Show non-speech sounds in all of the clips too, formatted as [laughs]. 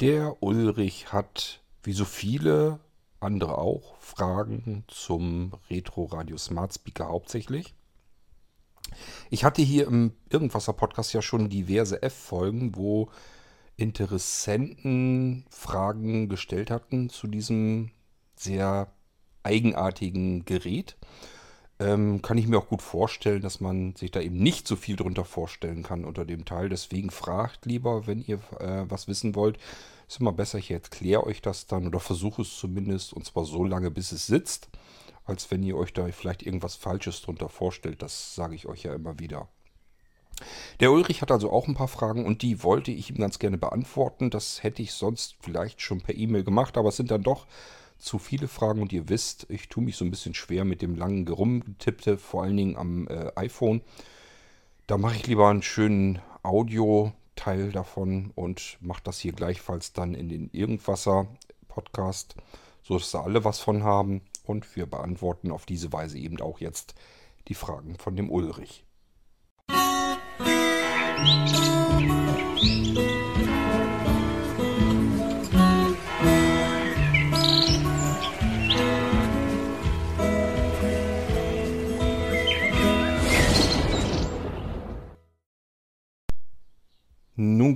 Der Ulrich hat, wie so viele andere auch, Fragen zum Retro Radio Smart Speaker hauptsächlich. Ich hatte hier im Irgendwasser Podcast ja schon diverse F-Folgen, wo Interessenten Fragen gestellt hatten zu diesem sehr eigenartigen Gerät. Ähm, kann ich mir auch gut vorstellen, dass man sich da eben nicht so viel drunter vorstellen kann unter dem Teil. Deswegen fragt lieber, wenn ihr äh, was wissen wollt. Ist immer besser, ich erkläre euch das dann oder versuche es zumindest und zwar so lange, bis es sitzt, als wenn ihr euch da vielleicht irgendwas Falsches drunter vorstellt. Das sage ich euch ja immer wieder. Der Ulrich hat also auch ein paar Fragen und die wollte ich ihm ganz gerne beantworten. Das hätte ich sonst vielleicht schon per E-Mail gemacht, aber es sind dann doch zu viele Fragen und ihr wisst, ich tue mich so ein bisschen schwer mit dem langen Gerumgetippte, vor allen Dingen am äh, iPhone. Da mache ich lieber einen schönen Audio-Teil davon und mache das hier gleichfalls dann in den Irgendwasser-Podcast, so dass da alle was von haben. Und wir beantworten auf diese Weise eben auch jetzt die Fragen von dem Ulrich. Nun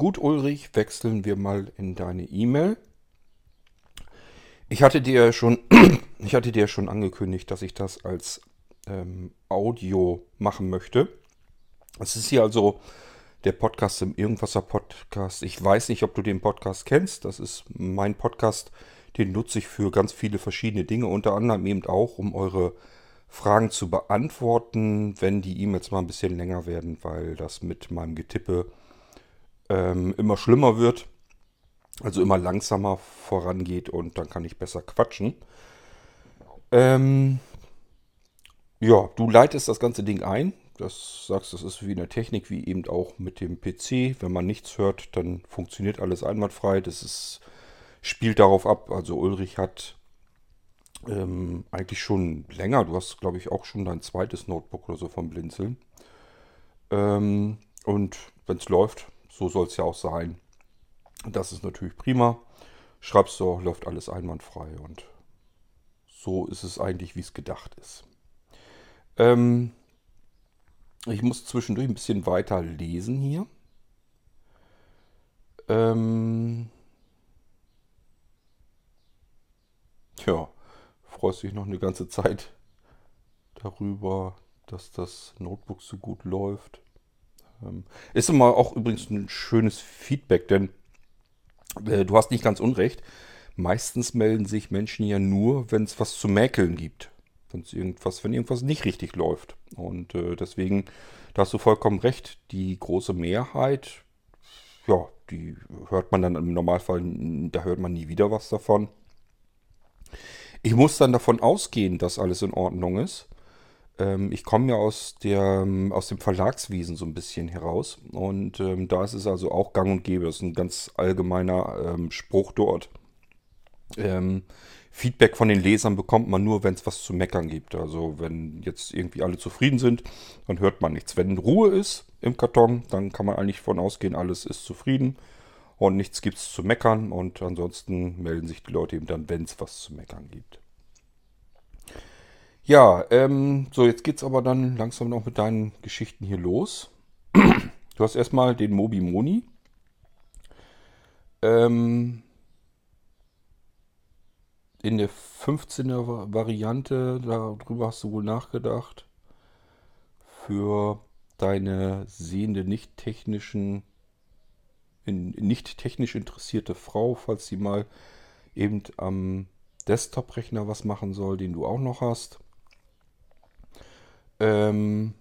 gut, Ulrich, wechseln wir mal in deine E-Mail. Ich hatte dir schon, [clears throat] ich hatte dir schon angekündigt, dass ich das als ähm, Audio machen möchte. Es ist hier also der Podcast im Irgendwasser Podcast. Ich weiß nicht, ob du den Podcast kennst. Das ist mein Podcast. Den nutze ich für ganz viele verschiedene Dinge, unter anderem eben auch, um eure Fragen zu beantworten, wenn die E-Mails mal ein bisschen länger werden, weil das mit meinem Getippe ähm, immer schlimmer wird. Also immer langsamer vorangeht und dann kann ich besser quatschen. Ähm, ja, du leitest das ganze Ding ein das sagst, das ist wie in der Technik, wie eben auch mit dem PC. Wenn man nichts hört, dann funktioniert alles einwandfrei. Das ist, spielt darauf ab. Also Ulrich hat ähm, eigentlich schon länger, du hast glaube ich auch schon dein zweites Notebook oder so vom Blinzeln. Ähm, und wenn es läuft, so soll es ja auch sein. Das ist natürlich prima. Schreibst du, läuft alles einwandfrei und so ist es eigentlich, wie es gedacht ist. Ähm, ich muss zwischendurch ein bisschen weiter lesen hier. Ähm Tja, freust dich noch eine ganze Zeit darüber, dass das Notebook so gut läuft. Ähm ist immer auch übrigens ein schönes Feedback, denn äh, du hast nicht ganz unrecht. Meistens melden sich Menschen ja nur, wenn es was zu mäkeln gibt wenn irgendwas, wenn irgendwas nicht richtig läuft. Und äh, deswegen, da hast du vollkommen recht, die große Mehrheit, ja, die hört man dann im Normalfall, da hört man nie wieder was davon. Ich muss dann davon ausgehen, dass alles in Ordnung ist. Ähm, ich komme ja aus, der, aus dem Verlagswesen so ein bisschen heraus. Und ähm, da ist es also auch gang und gäbe. Das ist ein ganz allgemeiner ähm, Spruch dort. Ähm, Feedback von den Lesern bekommt man nur, wenn es was zu meckern gibt. Also wenn jetzt irgendwie alle zufrieden sind, dann hört man nichts. Wenn Ruhe ist im Karton, dann kann man eigentlich von ausgehen, alles ist zufrieden und nichts gibt es zu meckern. Und ansonsten melden sich die Leute eben dann, wenn es was zu meckern gibt. Ja, ähm, so jetzt geht es aber dann langsam noch mit deinen Geschichten hier los. [clears throat] Du hast erstmal den Mobi Moni. Ähm, in der 15er Variante, darüber hast du wohl nachgedacht, für deine sehende, nicht technischen, nicht technisch interessierte Frau, falls sie mal eben am Desktop-Rechner was machen soll, den du auch noch hast. Ähm,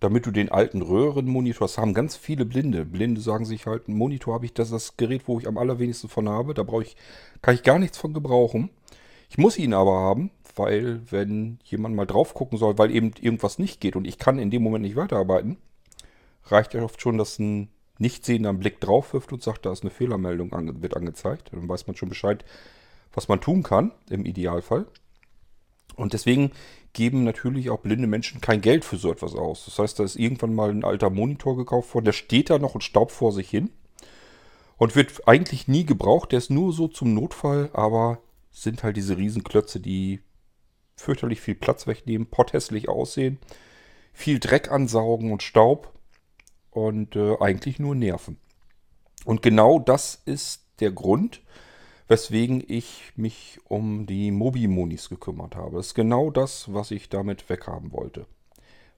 damit du den alten Röhrenmonitor hast, haben ganz viele Blinde. Blinde sagen sich halt, ein Monitor habe ich, das ist das Gerät, wo ich am allerwenigsten von habe. Da brauche ich, kann ich gar nichts von gebrauchen. Ich muss ihn aber haben, weil wenn jemand mal drauf gucken soll, weil eben irgendwas nicht geht und ich kann in dem Moment nicht weiterarbeiten, reicht ja oft schon, dass ein Nichtsehender einen Blick drauf wirft und sagt, da ist eine Fehlermeldung, ange wird angezeigt. Dann weiß man schon Bescheid, was man tun kann, im Idealfall. Und deswegen geben natürlich auch blinde Menschen kein Geld für so etwas aus. Das heißt, da ist irgendwann mal ein alter Monitor gekauft worden, der steht da noch und staubt vor sich hin. Und wird eigentlich nie gebraucht. Der ist nur so zum Notfall, aber sind halt diese Riesenklötze, die fürchterlich viel Platz wegnehmen, potthässlich aussehen, viel Dreck ansaugen und Staub und äh, eigentlich nur nerven. Und genau das ist der Grund, weswegen ich mich um die Mobi-Monis gekümmert habe. Das ist genau das, was ich damit weghaben wollte.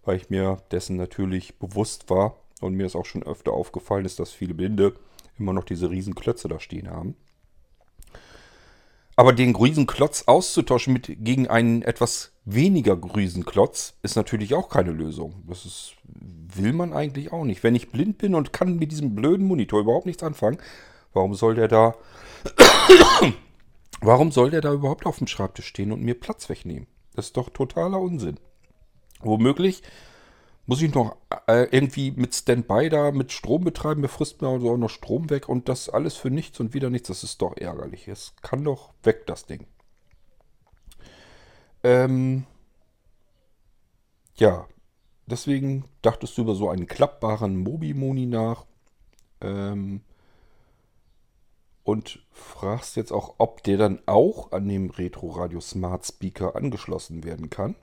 Weil ich mir dessen natürlich bewusst war und mir ist auch schon öfter aufgefallen ist, dass viele Blinde immer noch diese riesen Klötze da stehen haben. Aber den Grüsenklotz auszutauschen mit gegen einen etwas weniger Grüsenklotz ist natürlich auch keine Lösung. Das ist, will man eigentlich auch nicht. Wenn ich blind bin und kann mit diesem blöden Monitor überhaupt nichts anfangen, warum soll der da [coughs] warum soll der da überhaupt auf dem Schreibtisch stehen und mir Platz wegnehmen? Das ist doch totaler Unsinn. Womöglich muss ich noch äh, irgendwie mit Standby da mit Strom betreiben, mir frisst mir also auch noch Strom weg und das alles für nichts und wieder nichts. Das ist doch ärgerlich. Es kann doch weg, das Ding. Ähm, ja, deswegen dachtest du über so einen klappbaren Mobi-Moni nach. Ähm, und fragst jetzt auch, ob der dann auch an dem Retro Radio Smart Speaker angeschlossen werden kann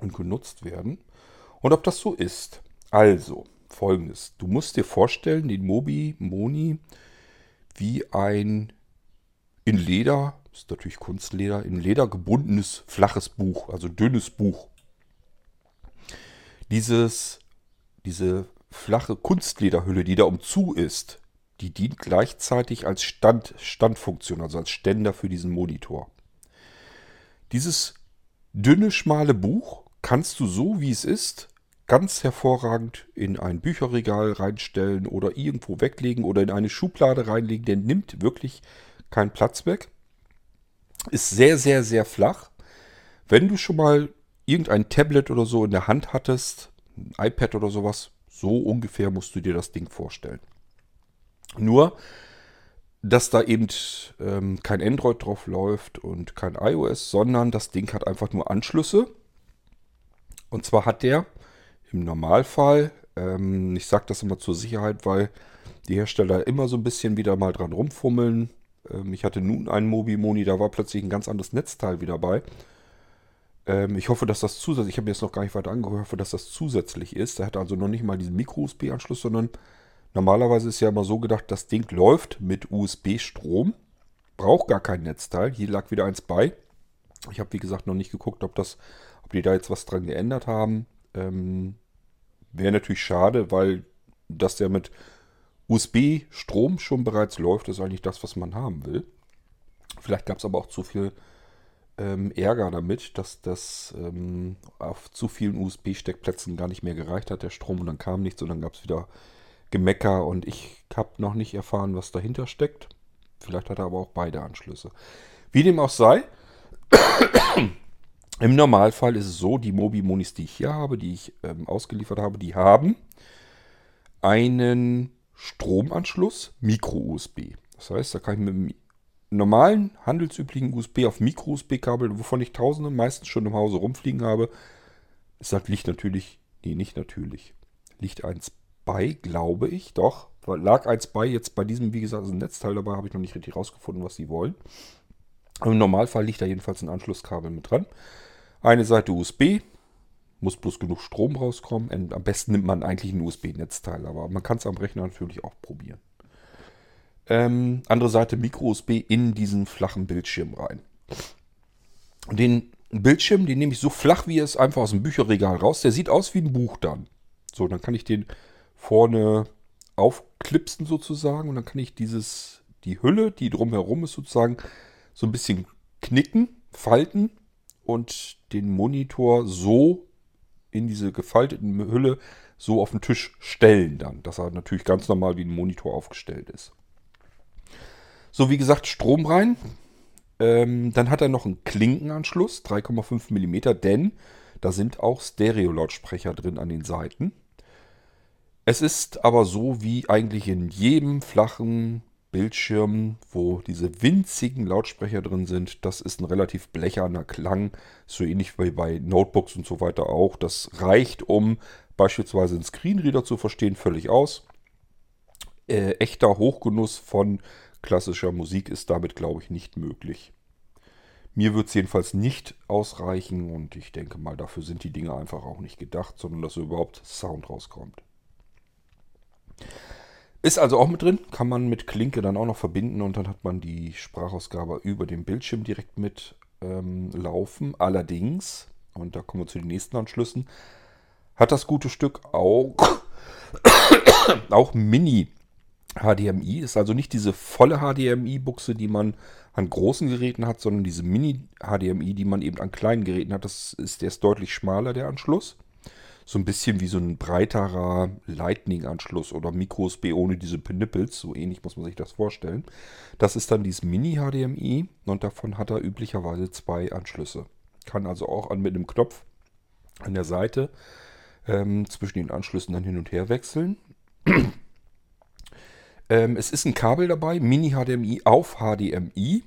und genutzt werden. Und ob das so ist. Also, folgendes. Du musst dir vorstellen, den Mobi Moni wie ein in Leder, ist natürlich Kunstleder, in Leder gebundenes flaches Buch, also dünnes Buch. Dieses, diese flache Kunstlederhülle, die da umzu ist, die dient gleichzeitig als Stand, Standfunktion, also als Ständer für diesen Monitor. Dieses dünne, schmale Buch kannst du so, wie es ist, ganz hervorragend in ein Bücherregal reinstellen oder irgendwo weglegen oder in eine Schublade reinlegen. Der nimmt wirklich keinen Platz weg. Ist sehr, sehr, sehr flach. Wenn du schon mal irgendein Tablet oder so in der Hand hattest, ein iPad oder sowas, so ungefähr musst du dir das Ding vorstellen. Nur, dass da eben ähm, kein Android drauf läuft und kein iOS, sondern das Ding hat einfach nur Anschlüsse. Und zwar hat der im Normalfall, ähm, ich sage das immer zur Sicherheit, weil die Hersteller immer so ein bisschen wieder mal dran rumfummeln. Ähm, ich hatte nun einen Mobi-Moni, da war plötzlich ein ganz anderes Netzteil wieder bei. Ähm, ich hoffe, dass das zusätzlich, ich habe mir jetzt noch gar nicht weiter angehört, dass das zusätzlich ist. Der hat also noch nicht mal diesen Micro-USB-Anschluss, sondern normalerweise ist ja immer so gedacht, das Ding läuft mit USB-Strom, braucht gar kein Netzteil. Hier lag wieder eins bei. Ich habe wie gesagt noch nicht geguckt, ob das, ob die da jetzt was dran geändert haben. Ähm, Wäre natürlich schade, weil das ja mit USB-Strom schon bereits läuft, ist eigentlich das, was man haben will. Vielleicht gab es aber auch zu viel ähm, Ärger damit, dass das ähm, auf zu vielen USB-Steckplätzen gar nicht mehr gereicht hat, der Strom, und dann kam nichts und dann gab es wieder Gemecker und ich habe noch nicht erfahren, was dahinter steckt. Vielleicht hat er aber auch beide Anschlüsse. Wie dem auch sei, [coughs] im Normalfall ist es so, die Mobi-Monis, die ich hier habe, die ich ähm, ausgeliefert habe, die haben einen Stromanschluss Micro-USB. Das heißt, da kann ich mit einem normalen, handelsüblichen USB auf Micro-USB-Kabel, wovon ich tausende meistens schon im Hause rumfliegen habe, es sagt Licht natürlich, nee, nicht natürlich. Licht eins bei, glaube ich, doch. Lag eins bei, jetzt bei diesem, wie gesagt, ist ein Netzteil dabei, habe ich noch nicht richtig rausgefunden, was sie wollen. Im Normalfall liegt da jedenfalls ein Anschlusskabel mit dran. Eine Seite USB, muss bloß genug Strom rauskommen. Am besten nimmt man eigentlich ein USB-Netzteil, aber man kann es am Rechner natürlich auch probieren. Ähm, andere Seite Micro-USB in diesen flachen Bildschirm rein. Den Bildschirm, den nehme ich so flach wie es einfach aus dem Bücherregal raus. Der sieht aus wie ein Buch dann. So, dann kann ich den vorne aufklipsen sozusagen und dann kann ich dieses, die Hülle, die drumherum ist sozusagen, so ein bisschen knicken, falten und den Monitor so in diese gefalteten Hülle so auf den Tisch stellen dann, dass er natürlich ganz normal wie ein Monitor aufgestellt ist. So, wie gesagt, Strom rein. Ähm, dann hat er noch einen Klinkenanschluss, 3,5 mm, denn da sind auch Stereo-Lautsprecher drin an den Seiten. Es ist aber so wie eigentlich in jedem flachen Bildschirm, wo diese winzigen Lautsprecher drin sind. Das ist ein relativ blecherner Klang, so ähnlich wie bei Notebooks und so weiter auch. Das reicht, um beispielsweise einen Screenreader zu verstehen, völlig aus. äh, echter Hochgenuss von klassischer Musik ist damit, glaube ich, nicht möglich. Mir wird es jedenfalls nicht ausreichen und ich denke mal, dafür sind die Dinge einfach auch nicht gedacht, sondern dass überhaupt Sound rauskommt. Ist also auch mit drin, kann man mit Klinke dann auch noch verbinden und dann hat man die Sprachausgabe über den Bildschirm direkt mit ähm, laufen. Allerdings, und da kommen wir zu den nächsten Anschlüssen, hat das gute Stück auch, [coughs] auch Mini HDMI. Ist also nicht diese volle HDMI-Buchse, die man an großen Geräten hat, sondern diese Mini-HDMI, die man eben an kleinen Geräten hat. Das ist, der ist deutlich schmaler, der Anschluss. So ein bisschen wie so ein breiterer Lightning-Anschluss oder Micro-USB ohne diese Penippels. So ähnlich muss man sich das vorstellen. Das ist dann dieses Mini-HDMI und davon hat er üblicherweise zwei Anschlüsse. Kann also auch an, mit einem Knopf an der Seite ähm, zwischen den Anschlüssen dann hin und her wechseln. [clears throat] ähm, es ist ein Kabel dabei, Mini-HDMI auf HDMI.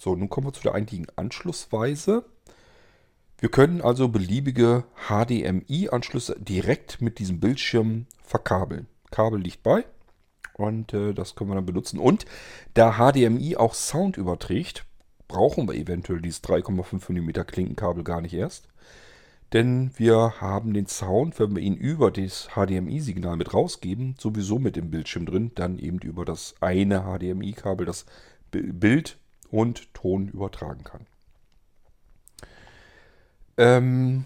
So, nun kommen wir zu der eigentlichen Anschlussweise. Wir können also beliebige HDMI-Anschlüsse direkt mit diesem Bildschirm verkabeln. Kabel liegt bei und äh, das können wir dann benutzen. Und da HDMI auch Sound überträgt, brauchen wir eventuell dieses 3,5 mm Klinkenkabel gar nicht erst. Denn wir haben den Sound, wenn wir ihn über das HDMI-Signal mit rausgeben, sowieso mit dem Bildschirm drin, dann eben über das eine HDMI-Kabel, das Bild und Ton übertragen kann. Ähm,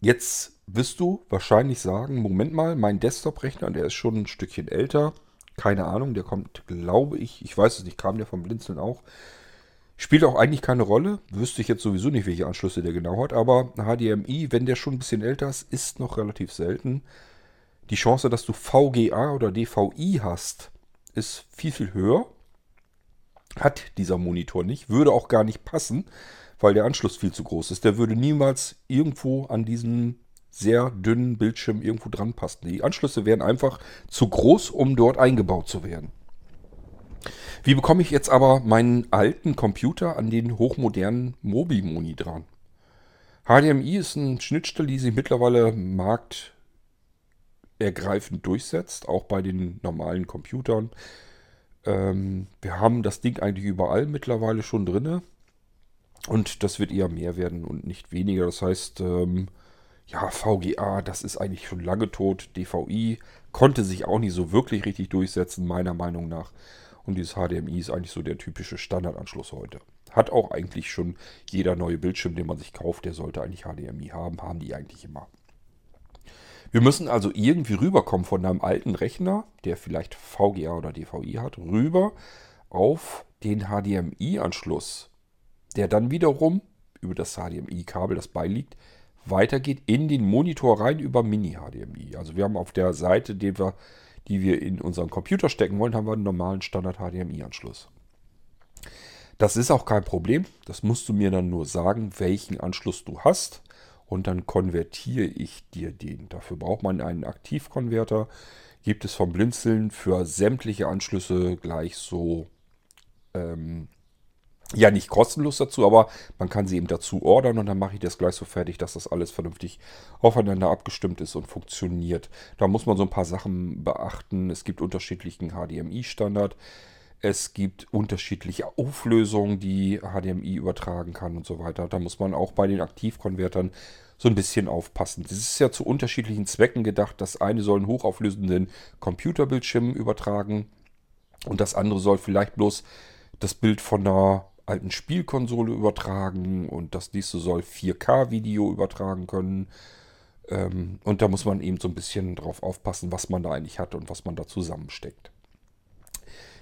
jetzt wirst du wahrscheinlich sagen, Moment mal, mein Desktop-Rechner, der ist schon ein Stückchen älter. Keine Ahnung, der kommt, glaube ich, ich weiß es nicht, kam der vom Blinzeln auch. Spielt auch eigentlich keine Rolle. Wüsste ich jetzt sowieso nicht, welche Anschlüsse der genau hat. Aber HDMI, wenn der schon ein bisschen älter ist, ist noch relativ selten. Die Chance, dass du VGA oder DVI hast, ist viel, viel höher. Hat dieser Monitor nicht. Würde auch gar nicht passen weil der Anschluss viel zu groß ist. Der würde niemals irgendwo an diesem sehr dünnen Bildschirm irgendwo dran passen. Die Anschlüsse wären einfach zu groß, um dort eingebaut zu werden. Wie bekomme ich jetzt aber meinen alten Computer an den hochmodernen Mobilmoni dran? HDMI ist eine Schnittstelle, die sich mittlerweile marktergreifend durchsetzt, auch bei den normalen Computern. Ähm, wir haben das Ding eigentlich überall mittlerweile schon drin. Und das wird eher mehr werden und nicht weniger. Das heißt, ähm, ja, VGA, das ist eigentlich schon lange tot. DVI konnte sich auch nicht so wirklich richtig durchsetzen, meiner Meinung nach. Und dieses HDMI ist eigentlich so der typische Standardanschluss heute. Hat auch eigentlich schon jeder neue Bildschirm, den man sich kauft, der sollte eigentlich HDMI haben. Haben die eigentlich immer. Wir müssen also irgendwie rüberkommen von einem alten Rechner, der vielleicht VGA oder DVI hat, rüber auf den HDMI-Anschluss der dann wiederum über das HDMI-Kabel, das beiliegt, weitergeht in den Monitor rein über Mini-HDMI. Also wir haben auf der Seite, die wir, die wir in unseren Computer stecken wollen, haben wir einen normalen Standard-HDMI-Anschluss. Das ist auch kein Problem. Das musst du mir dann nur sagen, welchen Anschluss du hast. Und dann konvertiere ich dir den. Dafür braucht man einen Aktivkonverter. Gibt es vom Blinzeln für sämtliche Anschlüsse gleich so ähm, ja nicht kostenlos dazu, aber man kann sie eben dazu ordern und dann mache ich das gleich so fertig, dass das alles vernünftig aufeinander abgestimmt ist und funktioniert. Da muss man so ein paar Sachen beachten. Es gibt unterschiedlichen HDMI-Standard. Es gibt unterschiedliche Auflösungen, die HDMI übertragen kann und so weiter. Da muss man auch bei den Aktivkonvertern so ein bisschen aufpassen. Das ist ja zu unterschiedlichen Zwecken gedacht. Das eine soll einen hochauflösenden Computerbildschirm übertragen und das andere soll vielleicht bloß das Bild von einer alten Spielkonsole übertragen und das nächste soll 4K-Video übertragen können. Ähm, und da muss man eben so ein bisschen drauf aufpassen, was man da eigentlich hat und was man da zusammensteckt.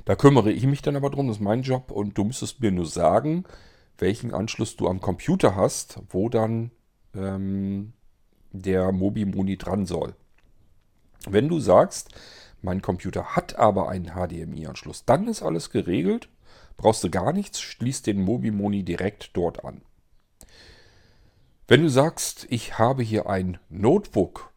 Da kümmere ich mich dann aber drum, das ist mein Job und du müsstest mir nur sagen, welchen Anschluss du am Computer hast, wo dann ähm, der Mobi-Moni dran soll. Wenn du sagst, mein Computer hat aber einen HDMI-Anschluss, dann ist alles geregelt Brauchst du gar nichts, schließt den Mobimoni direkt dort an. Wenn du sagst, ich habe hier ein Notebook,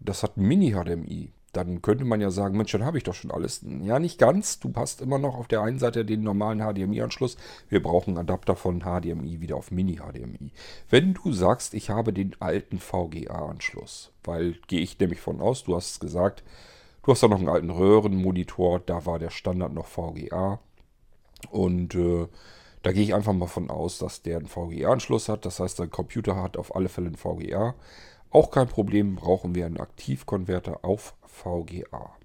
das hat Mini-HDMI, dann könnte man ja sagen, Mensch, dann habe ich doch schon alles. Ja, nicht ganz. Du hast immer noch auf der einen Seite den normalen HDMI-Anschluss. Wir brauchen einen Adapter von HDMI wieder auf Mini-HDMI. Wenn du sagst, ich habe den alten VGA-Anschluss, weil gehe ich nämlich von aus, du hast es gesagt, Du hast da noch einen alten Röhrenmonitor, da war der Standard noch VGA. Und äh, da gehe ich einfach mal von aus, dass der einen VGA-Anschluss hat. Das heißt, dein Computer hat auf alle Fälle einen VGA. Auch kein Problem, brauchen wir einen Aktivkonverter auf VGA.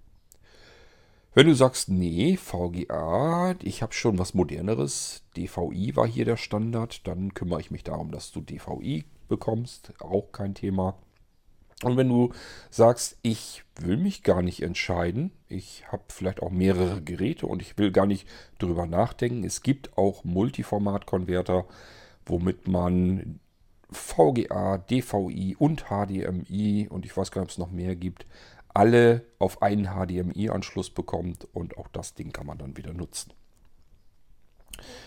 Wenn du sagst, nee, VGA, ich habe schon was moderneres, DVI war hier der Standard, dann kümmere ich mich darum, dass du DVI bekommst, auch kein Thema. Und wenn du sagst, ich will mich gar nicht entscheiden, ich habe vielleicht auch mehrere Geräte und ich will gar nicht drüber nachdenken, es gibt auch Multiformat-Konverter, womit man VGA, DVI und HDMI und ich weiß gar nicht, ob es noch mehr gibt, alle auf einen HDMI-Anschluss bekommt und auch das Ding kann man dann wieder nutzen.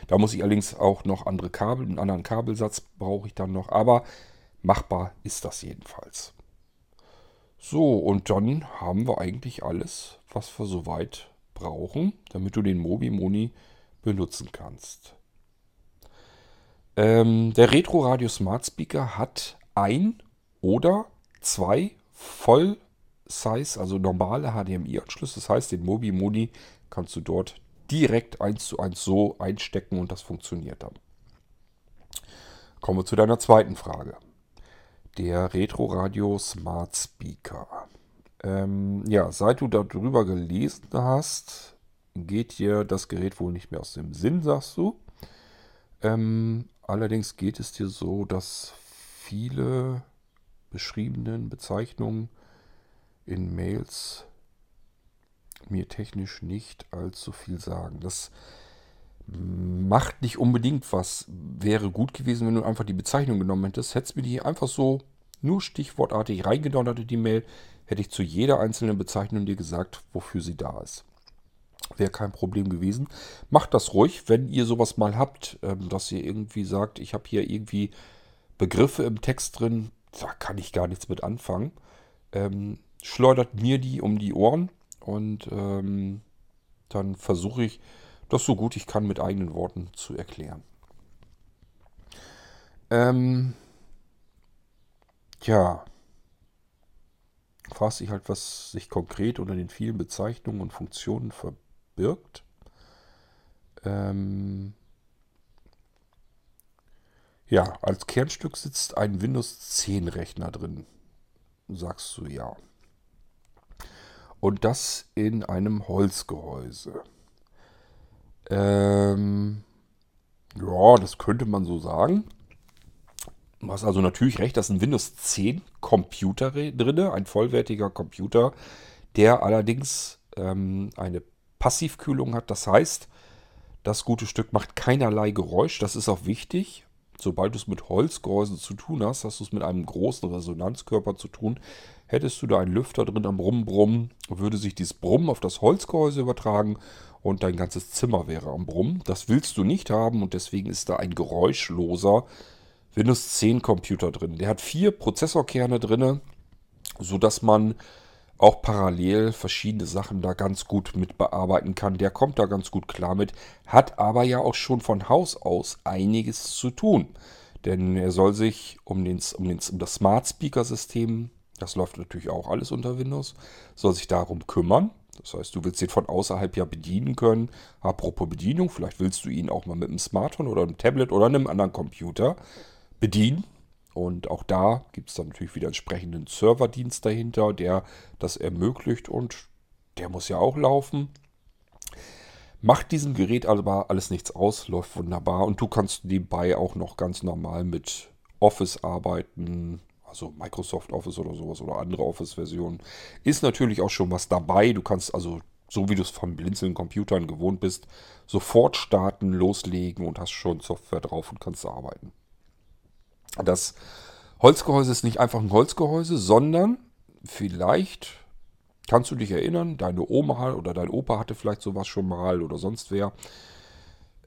Da muss ich allerdings auch noch andere Kabel, einen anderen Kabelsatz brauche ich dann noch, aber machbar ist das jedenfalls. So, und dann haben wir eigentlich alles, was wir soweit brauchen, damit du den Mobi Moni benutzen kannst. Ähm, der Retro Radio Smart Speaker hat ein oder zwei voll Size, also normale HDMI-Anschlüsse. Das heißt, den Mobi Moni kannst du dort direkt eins zu eins so einstecken und das funktioniert dann. Kommen wir zu deiner zweiten Frage. Der Retro Radio Smart Speaker. Ähm, ja, seit du darüber gelesen hast, geht dir das Gerät wohl nicht mehr aus dem Sinn, sagst du. Ähm, allerdings geht es dir so, dass viele beschriebenen Bezeichnungen in Mails mir technisch nicht allzu viel sagen. Das macht nicht unbedingt was. Wäre gut gewesen, wenn du einfach die Bezeichnung genommen hättest. Hättest mir die einfach so nur stichwortartig reingedonnert die Mail, hätte ich zu jeder einzelnen Bezeichnung dir gesagt, wofür sie da ist. Wäre kein Problem gewesen. Macht das ruhig, wenn ihr sowas mal habt, ähm, dass ihr irgendwie sagt, ich habe hier irgendwie Begriffe im Text drin, da kann ich gar nichts mit anfangen. Ähm, schleudert mir die um die Ohren und ähm, dann versuche ich, das so gut ich kann mit eigenen Worten zu erklären. Ähm, ja, fragt sich halt, was sich konkret unter den vielen Bezeichnungen und Funktionen verbirgt. Ähm, ja, als Kernstück sitzt ein Windows 10 Rechner drin. Sagst du ja und das in einem Holzgehäuse. Ähm, ja, das könnte man so sagen. Du hast also natürlich recht, das ist ein Windows 10 Computer drin, ein vollwertiger Computer, der allerdings ähm, eine Passivkühlung hat. Das heißt, das gute Stück macht keinerlei Geräusch. Das ist auch wichtig. Sobald du es mit Holzgehäusen zu tun hast, hast du es mit einem großen Resonanzkörper zu tun, Hättest du da einen Lüfter drin am Brummen, würde sich dieses Brummen auf das Holzgehäuse übertragen und dein ganzes Zimmer wäre am Brummen. Das willst du nicht haben und deswegen ist da ein geräuschloser Windows 10 Computer drin. Der hat vier Prozessorkerne drin, sodass man auch parallel verschiedene Sachen da ganz gut mit bearbeiten kann. Der kommt da ganz gut klar mit, hat aber ja auch schon von Haus aus einiges zu tun. Denn er soll sich um, den, um, den, um das Smart Speaker System das läuft natürlich auch alles unter Windows. Soll sich darum kümmern. Das heißt, du willst ihn von außerhalb ja bedienen können. Apropos Bedienung, vielleicht willst du ihn auch mal mit einem Smartphone oder einem Tablet oder einem anderen Computer bedienen. Und auch da gibt es dann natürlich wieder entsprechenden Serverdienst dahinter, der das ermöglicht und der muss ja auch laufen. Macht diesem Gerät aber alles nichts aus, läuft wunderbar und du kannst nebenbei auch noch ganz normal mit Office arbeiten, also Microsoft Office oder sowas oder andere Office-Versionen, ist natürlich auch schon was dabei. Du kannst also, so wie du es von blinzelnden Computern gewohnt bist, sofort starten, loslegen und hast schon Software drauf und kannst arbeiten. Das Holzgehäuse ist nicht einfach ein Holzgehäuse, sondern vielleicht kannst du dich erinnern, deine Oma oder dein Opa hatte vielleicht sowas schon mal oder sonst wer.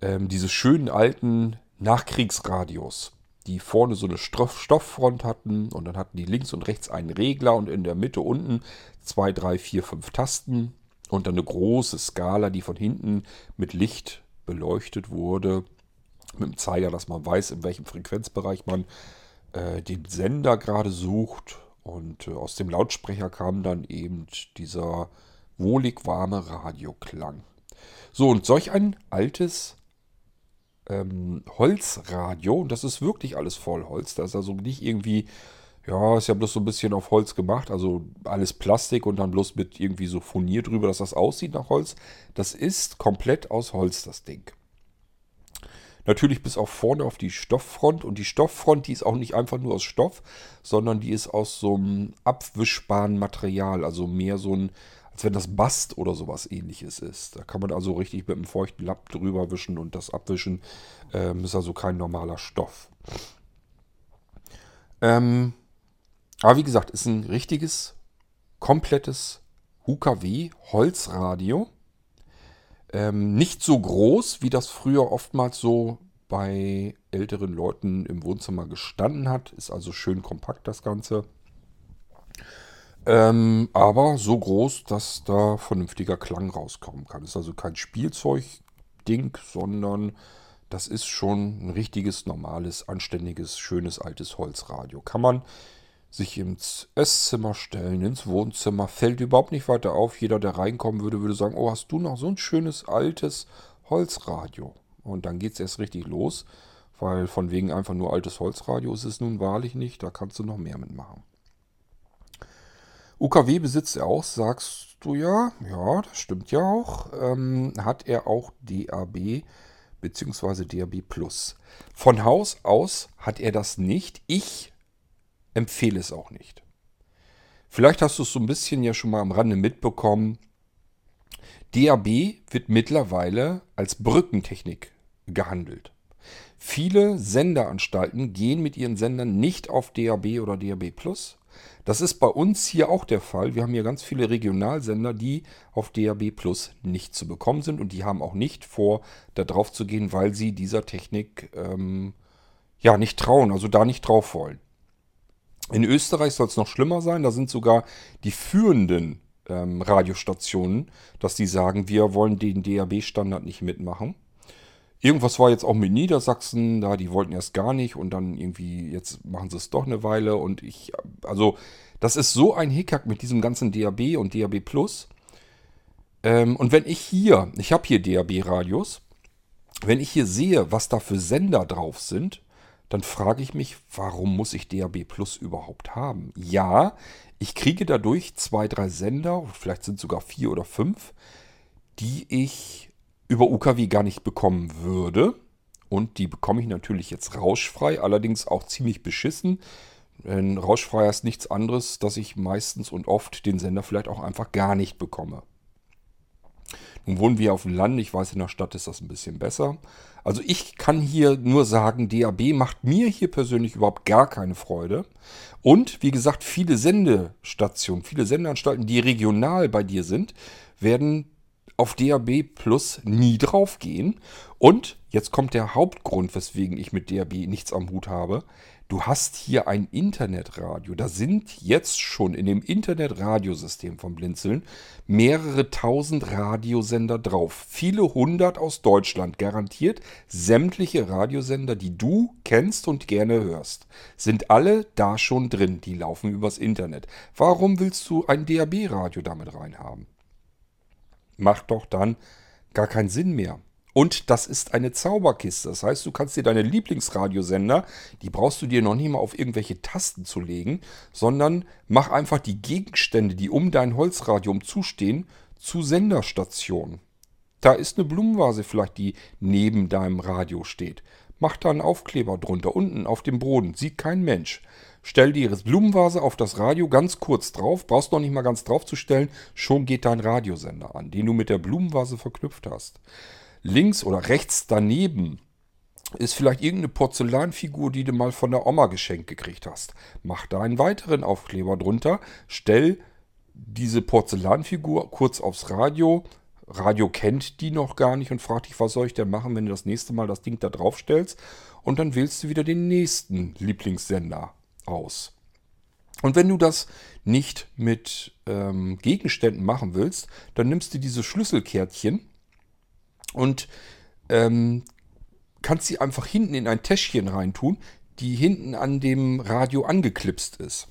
Ähm, diese schönen alten Nachkriegsradios die vorne so eine Stofffront hatten und dann hatten die links und rechts einen Regler und in der Mitte unten zwei, drei, vier, fünf Tasten und dann eine große Skala, die von hinten mit Licht beleuchtet wurde, mit dem Zeiger, dass man weiß, in welchem Frequenzbereich man äh, den Sender gerade sucht. Und äh, aus dem Lautsprecher kam dann eben dieser wohlig warme Radioklang. So, und solch ein altes ähm, Holzradio, und das ist wirklich alles voll Holz, da ist also nicht irgendwie, ja, ist ja bloß so ein bisschen auf Holz gemacht, also alles Plastik und dann bloß mit irgendwie so Furnier drüber, dass das aussieht nach Holz. Das ist komplett aus Holz, das Ding. Natürlich bis auch vorne auf die Stofffront. Und die Stofffront, die ist auch nicht einfach nur aus Stoff, sondern die ist aus so einem abwischbaren Material. Also mehr so ein, als wenn das Bast oder sowas ähnliches ist. Da kann man also richtig mit einem feuchten Lapp drüber wischen und das abwischen. Ähm, ist also kein normaler Stoff. Ähm, aber wie gesagt, ist ein richtiges, komplettes UKW Holzradio. Ähm, nicht so groß, wie das früher oftmals so bei älteren Leuten im Wohnzimmer gestanden hat. Ist also schön kompakt das Ganze. Ähm, aber so groß, dass da vernünftiger Klang rauskommen kann. Ist also kein Spielzeugding, sondern das ist schon ein richtiges, normales, anständiges, schönes altes Holzradio. Kann man sich ins Esszimmer stellen, ins Wohnzimmer, fällt überhaupt nicht weiter auf. Jeder, der reinkommen würde, würde sagen, oh, hast du noch so ein schönes altes Holzradio? Und dann geht es erst richtig los, weil von wegen einfach nur altes Holzradio ist es nun wahrlich nicht, da kannst du noch mehr mitmachen. UKW besitzt er auch, sagst du ja, ja, das stimmt ja auch. Ähm, hat er auch DAB bzw. DAB Plus. Von Haus aus hat er das nicht. Ich empfehle es auch nicht. Vielleicht hast du es so ein bisschen ja schon mal am Rande mitbekommen. DAB wird mittlerweile als Brückentechnik gehandelt. Viele Senderanstalten gehen mit ihren Sendern nicht auf DAB oder DAB Plus. Das ist bei uns hier auch der Fall. Wir haben hier ganz viele Regionalsender, die auf DAB Plus nicht zu bekommen sind und die haben auch nicht vor, da drauf zu gehen, weil sie dieser Technik ähm, ja nicht trauen, also da nicht drauf wollen. In Österreich soll es noch schlimmer sein. Da sind sogar die führenden ähm, Radiostationen, dass die sagen, wir wollen den DAB-Standard nicht mitmachen. Irgendwas war jetzt auch mit Niedersachsen, da die wollten erst gar nicht und dann irgendwie, jetzt machen sie es doch eine Weile und ich, also das ist so ein Hickhack mit diesem ganzen DAB und DAB Plus. Ähm, und wenn ich hier, ich habe hier DAB-Radios, wenn ich hier sehe, was da für Sender drauf sind, dann frage ich mich, warum muss ich DAB Plus überhaupt haben? Ja, ich kriege dadurch zwei, drei Sender, vielleicht sind sogar vier oder fünf, die ich über UKW gar nicht bekommen würde. Und die bekomme ich natürlich jetzt rauschfrei, allerdings auch ziemlich beschissen. Denn rauschfrei ist nichts anderes, dass ich meistens und oft den Sender vielleicht auch einfach gar nicht bekomme. Nun wohnen wir auf dem Land, ich weiß, in der Stadt ist das ein bisschen besser. Also ich kann hier nur sagen, DAB macht mir hier persönlich überhaupt gar keine Freude. Und wie gesagt, viele Sendestationen, viele Sendeanstalten, die regional bei dir sind, werden auf DAB Plus nie draufgehen. Und jetzt kommt der Hauptgrund, weswegen ich mit DAB nichts am Hut habe. Du hast hier ein Internetradio. Da sind jetzt schon in dem Internetradiosystem von Blinzeln mehrere tausend Radiosender drauf. Viele hundert aus Deutschland. Garantiert sämtliche Radiosender, die du kennst und gerne hörst, sind alle da schon drin. Die laufen übers Internet. Warum willst du ein DAB-Radio damit reinhaben? Macht doch dann gar keinen Sinn mehr. Und das ist eine Zauberkiste. Das heißt, du kannst dir deine Lieblingsradiosender, die brauchst du dir noch nie mal auf irgendwelche Tasten zu legen, sondern mach einfach die Gegenstände, die um dein Holzradio zustehen, zu Senderstationen. Da ist eine Blumenvase vielleicht, die neben deinem Radio steht. Mach da einen Aufkleber drunter, unten auf dem Boden. Sieht kein Mensch. Stell die Blumenvase auf das Radio ganz kurz drauf, brauchst noch nicht mal ganz drauf zu stellen, schon geht dein Radiosender an, den du mit der Blumenvase verknüpft hast links oder rechts daneben ist vielleicht irgendeine Porzellanfigur, die du mal von der Oma geschenkt gekriegt hast. Mach da einen weiteren Aufkleber drunter, stell diese Porzellanfigur kurz aufs Radio. Radio kennt die noch gar nicht und fragt dich, was soll ich denn machen, wenn du das nächste Mal das Ding da drauf stellst. Und dann wählst du wieder den nächsten Lieblingssender aus. Und wenn du das nicht mit ähm, Gegenständen machen willst, dann nimmst du diese Schlüsselkärtchen und ähm, kannst sie einfach hinten in ein Täschchen reintun, die hinten an dem Radio angeklipst ist.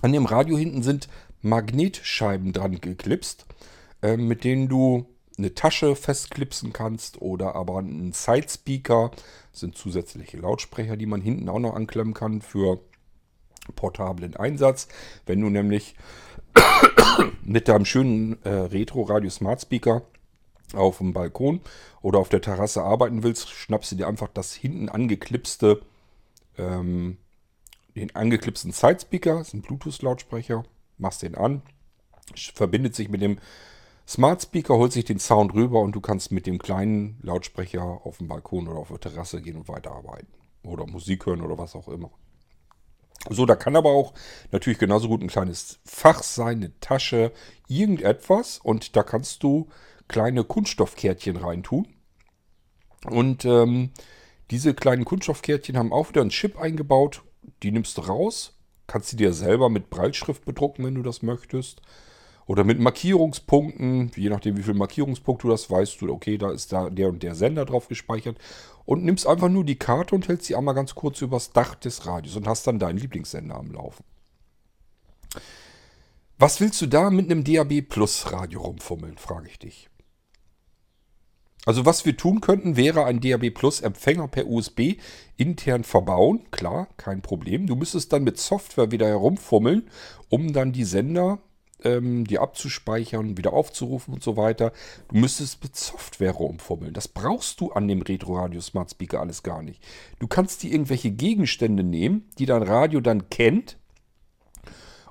An dem Radio hinten sind Magnetscheiben dran geklipst, äh, mit denen du eine Tasche festklipsen kannst oder aber einen Sidespeaker. Das sind zusätzliche Lautsprecher, die man hinten auch noch anklemmen kann für portablen Einsatz. Wenn du nämlich mit deinem schönen äh, Retro Radio Smart Speaker auf dem Balkon oder auf der Terrasse arbeiten willst, schnappst du dir einfach das hinten angeklipste, ähm, den angeklipsten Sidespeaker, das ist ein Bluetooth-Lautsprecher, machst den an, verbindet sich mit dem Smart Speaker, holt sich den Sound rüber und du kannst mit dem kleinen Lautsprecher auf dem Balkon oder auf der Terrasse gehen und weiterarbeiten. Oder Musik hören oder was auch immer. So, da kann aber auch natürlich genauso gut ein kleines Fach sein, eine Tasche, irgendetwas. Und da kannst du kleine Kunststoffkärtchen reintun. Und ähm, diese kleinen Kunststoffkärtchen haben auch wieder einen Chip eingebaut. Die nimmst du raus, kannst du dir selber mit Breitschrift bedrucken, wenn du das möchtest. Oder mit Markierungspunkten, je nachdem wie viel Markierungspunkt du das weißt du, okay, da ist da der und der Sender drauf gespeichert. Und nimmst einfach nur die Karte und hältst sie einmal ganz kurz übers Dach des Radios und hast dann deinen Lieblingssender am Laufen. Was willst du da mit einem DAB Plus Radio rumfummeln, frage ich dich. Also was wir tun könnten, wäre ein DAB Plus Empfänger per USB intern verbauen. Klar, kein Problem. Du müsstest dann mit Software wieder herumfummeln, um dann die Sender, ähm, die abzuspeichern, wieder aufzurufen und so weiter. Du müsstest mit Software herumfummeln. Das brauchst du an dem Retro Radio Smart Speaker alles gar nicht. Du kannst dir irgendwelche Gegenstände nehmen, die dein Radio dann kennt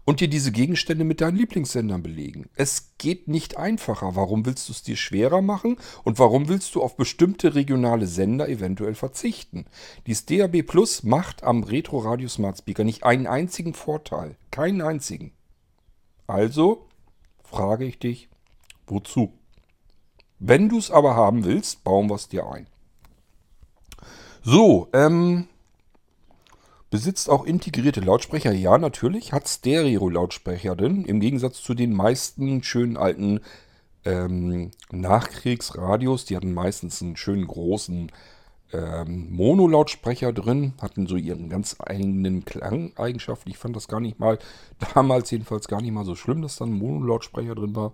und dir diese Gegenstände mit deinen Lieblingssendern belegen. Es geht nicht einfacher. Warum willst du es dir schwerer machen und warum willst du auf bestimmte regionale Sender eventuell verzichten? Dies DAB Plus macht am Retro Radio Smart Speaker nicht einen einzigen Vorteil. Keinen einzigen. Also frage ich dich, wozu? Wenn du es aber haben willst, bauen wir es dir ein. So, ähm, Besitzt auch integrierte Lautsprecher? Ja, natürlich. Hat Stereo-Lautsprecher drin. Im Gegensatz zu den meisten schönen alten ähm, Nachkriegsradios. Die hatten meistens einen schönen großen ähm, Mono-Lautsprecher drin. Hatten so ihren ganz eigenen Klangeigenschaften. Ich fand das gar nicht mal, [laughs] damals jedenfalls gar nicht mal so schlimm, dass da ein Mono-Lautsprecher drin war.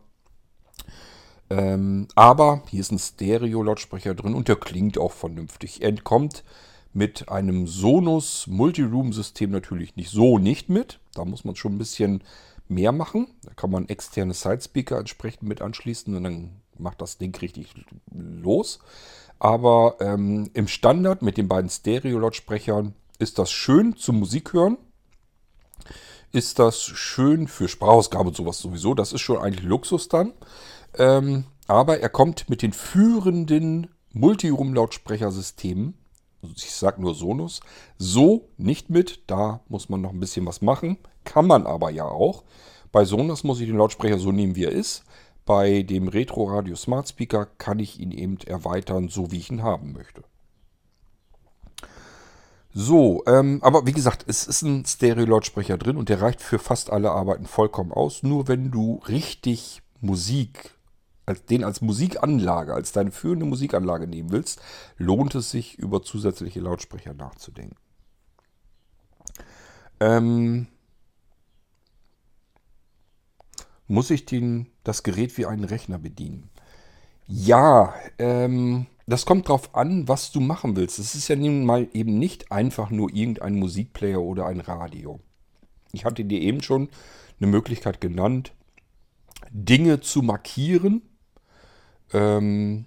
Ähm, aber hier ist ein Stereo-Lautsprecher drin und der klingt auch vernünftig. Er entkommt mit einem Sonos Multiroom-System natürlich nicht so nicht mit. Da muss man schon ein bisschen mehr machen. Da kann man externe Sidespeaker entsprechend mit anschließen und dann macht das Ding richtig los. Aber ähm, im Standard mit den beiden Stereo-Lautsprechern ist das schön zum Musik hören. Ist das schön für Sprachausgabe und sowas sowieso. Das ist schon eigentlich Luxus dann. Ähm, aber er kommt mit den führenden Multiroom-Lautsprechersystemen ich sage nur Sonos, so nicht mit. Da muss man noch ein bisschen was machen. Kann man aber ja auch. Bei Sonos muss ich den Lautsprecher so nehmen, wie er ist. Bei dem Retro Radio Smart Speaker kann ich ihn eben erweitern, so wie ich ihn haben möchte. So, ähm, aber wie gesagt, es ist ein Stereo-Lautsprecher drin und der reicht für fast alle Arbeiten vollkommen aus. Nur wenn du richtig Musik als, den als Musikanlage, als deine führende Musikanlage nehmen willst, lohnt es sich, über zusätzliche Lautsprecher nachzudenken. Ähm, muss ich den, das Gerät wie einen Rechner bedienen? Ja, ähm, das kommt drauf an, was du machen willst. Es ist ja nun mal eben nicht einfach nur irgendein Musikplayer oder ein Radio. Ich hatte dir eben schon eine Möglichkeit genannt, Dinge zu markieren ähm,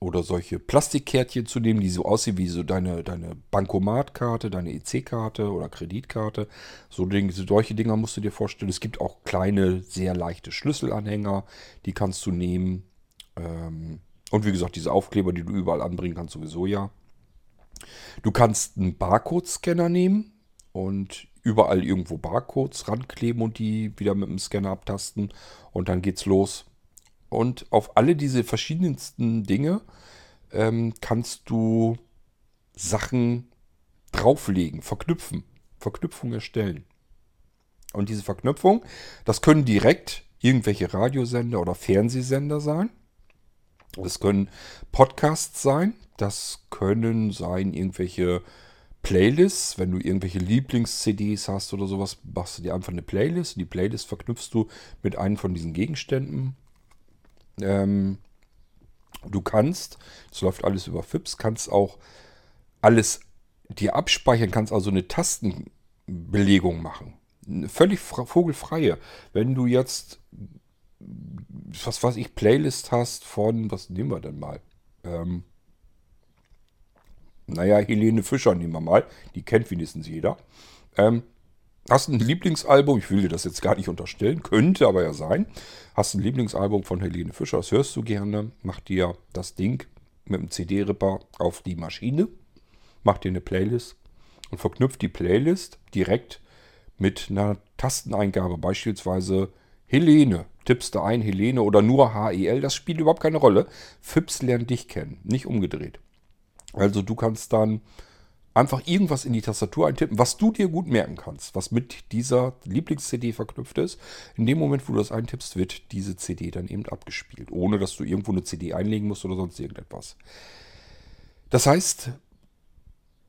oder solche Plastikkärtchen zu nehmen, die so aussehen wie so deine, deine Bankomatkarte, deine EC-Karte oder Kreditkarte. So solche Dinger musst du dir vorstellen. Es gibt auch kleine, sehr leichte Schlüsselanhänger, die kannst du nehmen. Ähm, und wie gesagt, diese Aufkleber, die du überall anbringen kannst, sowieso ja. Du kannst einen Barcode-Scanner nehmen und überall irgendwo Barcodes rankleben und die wieder mit dem Scanner abtasten. Und dann geht's los. Und auf alle diese verschiedensten Dinge ähm, kannst du Sachen drauflegen, verknüpfen, Verknüpfung erstellen. Und diese Verknüpfung, das können direkt irgendwelche Radiosender oder Fernsehsender sein. Das können Podcasts sein. Das können sein irgendwelche Playlists, wenn du irgendwelche Lieblings-CDs hast oder sowas, machst du dir einfach eine Playlist. Die Playlist verknüpfst du mit einem von diesen Gegenständen. Ähm, du kannst, es läuft alles über FIPS, kannst auch alles dir abspeichern, kannst also eine Tastenbelegung machen. Eine völlig vogelfreie. Wenn du jetzt, was weiß ich, Playlist hast von, was nehmen wir denn mal? Ähm, naja, Helene Fischer nehmen wir mal. Die kennt wenigstens jeder. Ähm, hast ein Lieblingsalbum, ich will dir das jetzt gar nicht unterstellen, könnte aber ja sein. Hast ein Lieblingsalbum von Helene Fischer, das hörst du gerne. Mach dir das Ding mit dem CD-Ripper auf die Maschine. Mach dir eine Playlist und verknüpft die Playlist direkt mit einer Tasteneingabe. Beispielsweise Helene. Tippst du ein Helene oder nur HEL, das spielt überhaupt keine Rolle. FIPS lernt dich kennen, nicht umgedreht. Also du kannst dann einfach irgendwas in die Tastatur eintippen, was du dir gut merken kannst, was mit dieser Lieblings-CD verknüpft ist. In dem Moment, wo du das eintippst, wird diese CD dann eben abgespielt, ohne dass du irgendwo eine CD einlegen musst oder sonst irgendetwas. Das heißt,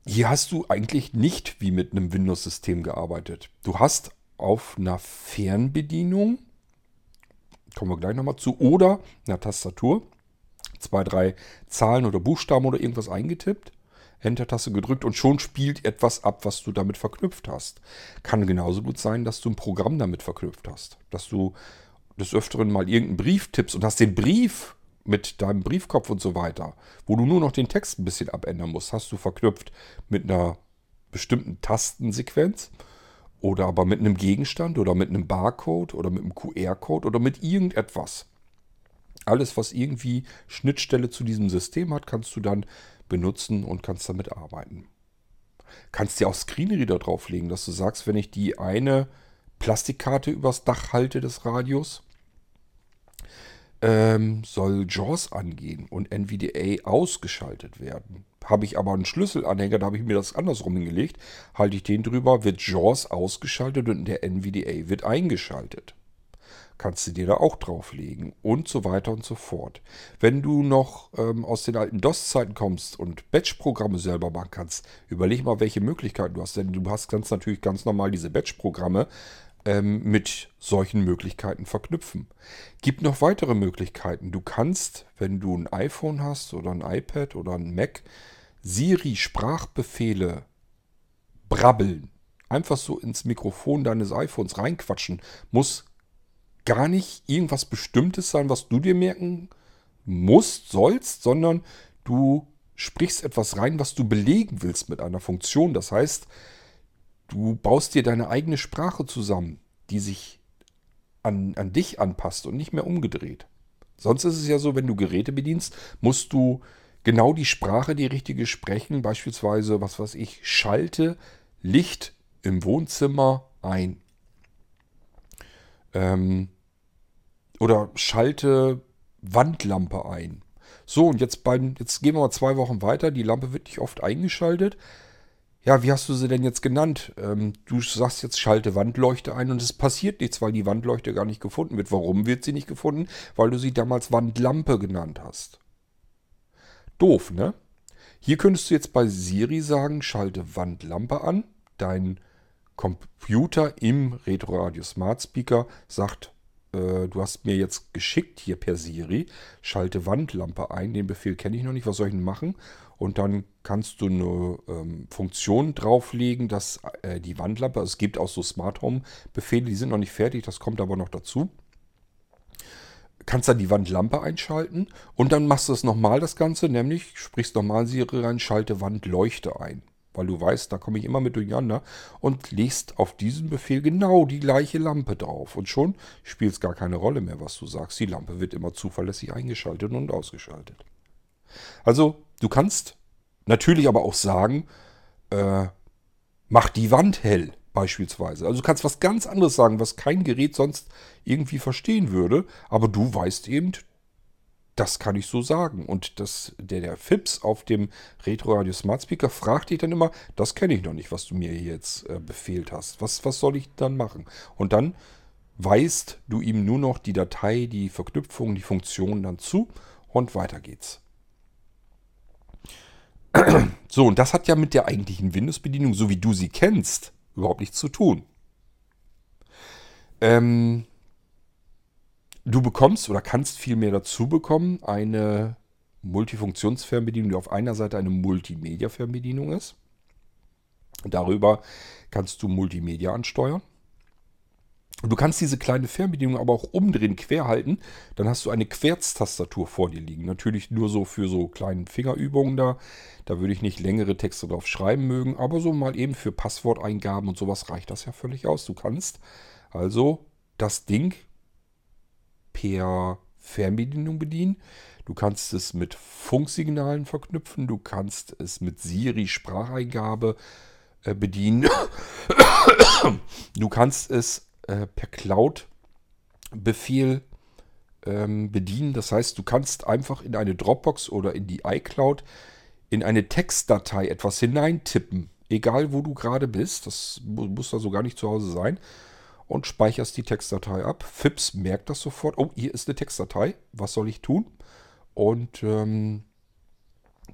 hier hast du eigentlich nicht wie mit einem Windows-System gearbeitet. Du hast auf einer Fernbedienung, kommen wir gleich nochmal zu, oder einer Tastatur zwei, drei Zahlen oder Buchstaben oder irgendwas eingetippt, Enter-Taste gedrückt und schon spielt etwas ab, was du damit verknüpft hast. Kann genauso gut sein, dass du ein Programm damit verknüpft hast. Dass du des Öfteren mal irgendeinen Brief tippst und hast den Brief mit deinem Briefkopf und so weiter, wo du nur noch den Text ein bisschen abändern musst, hast du verknüpft mit einer bestimmten Tastensequenz oder aber mit einem Gegenstand oder mit einem Barcode oder mit einem QR-Code oder mit irgendetwas. Alles, was irgendwie Schnittstelle zu diesem System hat, kannst du dann benutzen und kannst damit arbeiten. Kannst dir auch Screenreader drauflegen, dass du sagst, wenn ich die eine Plastikkarte übers Dach halte des Radios, ähm, soll JAWS angehen und NVDA ausgeschaltet werden. Habe ich aber einen Schlüsselanhänger, da habe ich mir das andersrum hingelegt, halte ich den drüber, wird JAWS ausgeschaltet und der NVDA wird eingeschaltet kannst du dir da auch drauflegen und so weiter und so fort. Wenn du noch ähm, aus den alten DOS-Zeiten kommst und Batch-Programme selber machen kannst, überleg mal, welche Möglichkeiten du hast. Denn du hast ganz natürlich ganz normal diese Batch-Programme ähm, mit solchen Möglichkeiten verknüpfen. Gibt noch weitere Möglichkeiten. Du kannst, wenn du ein iPhone hast oder ein iPad oder ein Mac, Siri-Sprachbefehle brabbeln. Einfach so ins Mikrofon deines iPhones reinquatschen. Muss gar nicht irgendwas Bestimmtes sein, was du dir merken musst, sollst, sondern du sprichst etwas rein, was du belegen willst mit einer Funktion. Das heißt, du baust dir deine eigene Sprache zusammen, die sich an, an dich anpasst und nicht mehr umgedreht. Sonst ist es ja so, wenn du Geräte bedienst, musst du genau die Sprache, die richtige sprechen. Beispielsweise, was weiß ich, schalte Licht im Wohnzimmer ein. Ähm, oder schalte Wandlampe ein. So, und jetzt, beim, jetzt gehen wir mal zwei Wochen weiter. Die Lampe wird nicht oft eingeschaltet. Ja, wie hast du sie denn jetzt genannt? Ähm, du sagst jetzt, schalte Wandleuchte ein und es passiert nichts, weil die Wandleuchte gar nicht gefunden wird. Warum wird sie nicht gefunden? Weil du sie damals Wandlampe genannt hast. Doof, ne? Hier könntest du jetzt bei Siri sagen, schalte Wandlampe an. Dein Computer im Retroradio Smart Speaker sagt, äh, du hast mir jetzt geschickt hier per Siri, schalte Wandlampe ein. Den Befehl kenne ich noch nicht. Was soll ich denn machen? Und dann kannst du eine ähm, Funktion drauflegen, dass äh, die Wandlampe, also es gibt auch so Smart Home Befehle, die sind noch nicht fertig, das kommt aber noch dazu. Kannst dann die Wandlampe einschalten und dann machst du es nochmal das Ganze, nämlich sprichst nochmal Siri rein, schalte Wandleuchte ein weil du weißt, da komme ich immer mit durcheinander und legst auf diesen Befehl genau die gleiche Lampe drauf. Und schon spielt es gar keine Rolle mehr, was du sagst. Die Lampe wird immer zuverlässig eingeschaltet und ausgeschaltet. Also, du kannst natürlich aber auch sagen, äh, mach die Wand hell beispielsweise. Also du kannst was ganz anderes sagen, was kein Gerät sonst irgendwie verstehen würde, aber du weißt eben, das kann ich so sagen. Und das, der, der Fips auf dem Retro Radio Smart Speaker fragt dich dann immer, das kenne ich noch nicht, was du mir jetzt äh, befehlt hast. Was, was soll ich dann machen? Und dann weist du ihm nur noch die Datei, die Verknüpfung, die Funktion dann zu und weiter geht's. So, und das hat ja mit der eigentlichen Windows-Bedienung, so wie du sie kennst, überhaupt nichts zu tun. Ähm, du bekommst oder kannst viel mehr dazu bekommen, eine Multifunktionsfernbedienung, die auf einer Seite eine Multimedia-Fernbedienung ist. Darüber kannst du Multimedia ansteuern. Du kannst diese kleine Fernbedienung aber auch umdrehen, quer halten. Dann hast du eine Querztastatur vor dir liegen. Natürlich nur so für so kleine Fingerübungen da. Da würde ich nicht längere Texte drauf schreiben mögen. Aber so mal eben für Passworteingaben und sowas reicht das ja völlig aus. Du kannst also das Ding per Fernbedienung bedienen. Du kannst es mit Funksignalen verknüpfen. Du kannst es mit Siri Spracheingabe äh, bedienen. [coughs] Du kannst es äh, per Cloud-Befehl ähm, bedienen. Das heißt, du kannst einfach in eine Dropbox oder in die iCloud in eine Textdatei etwas hineintippen. Egal, wo du gerade bist. Das muss also gar nicht zu Hause sein. Und speicherst die Textdatei ab. FIPS merkt das sofort. Oh, hier ist eine Textdatei. Was soll ich tun? Und ähm,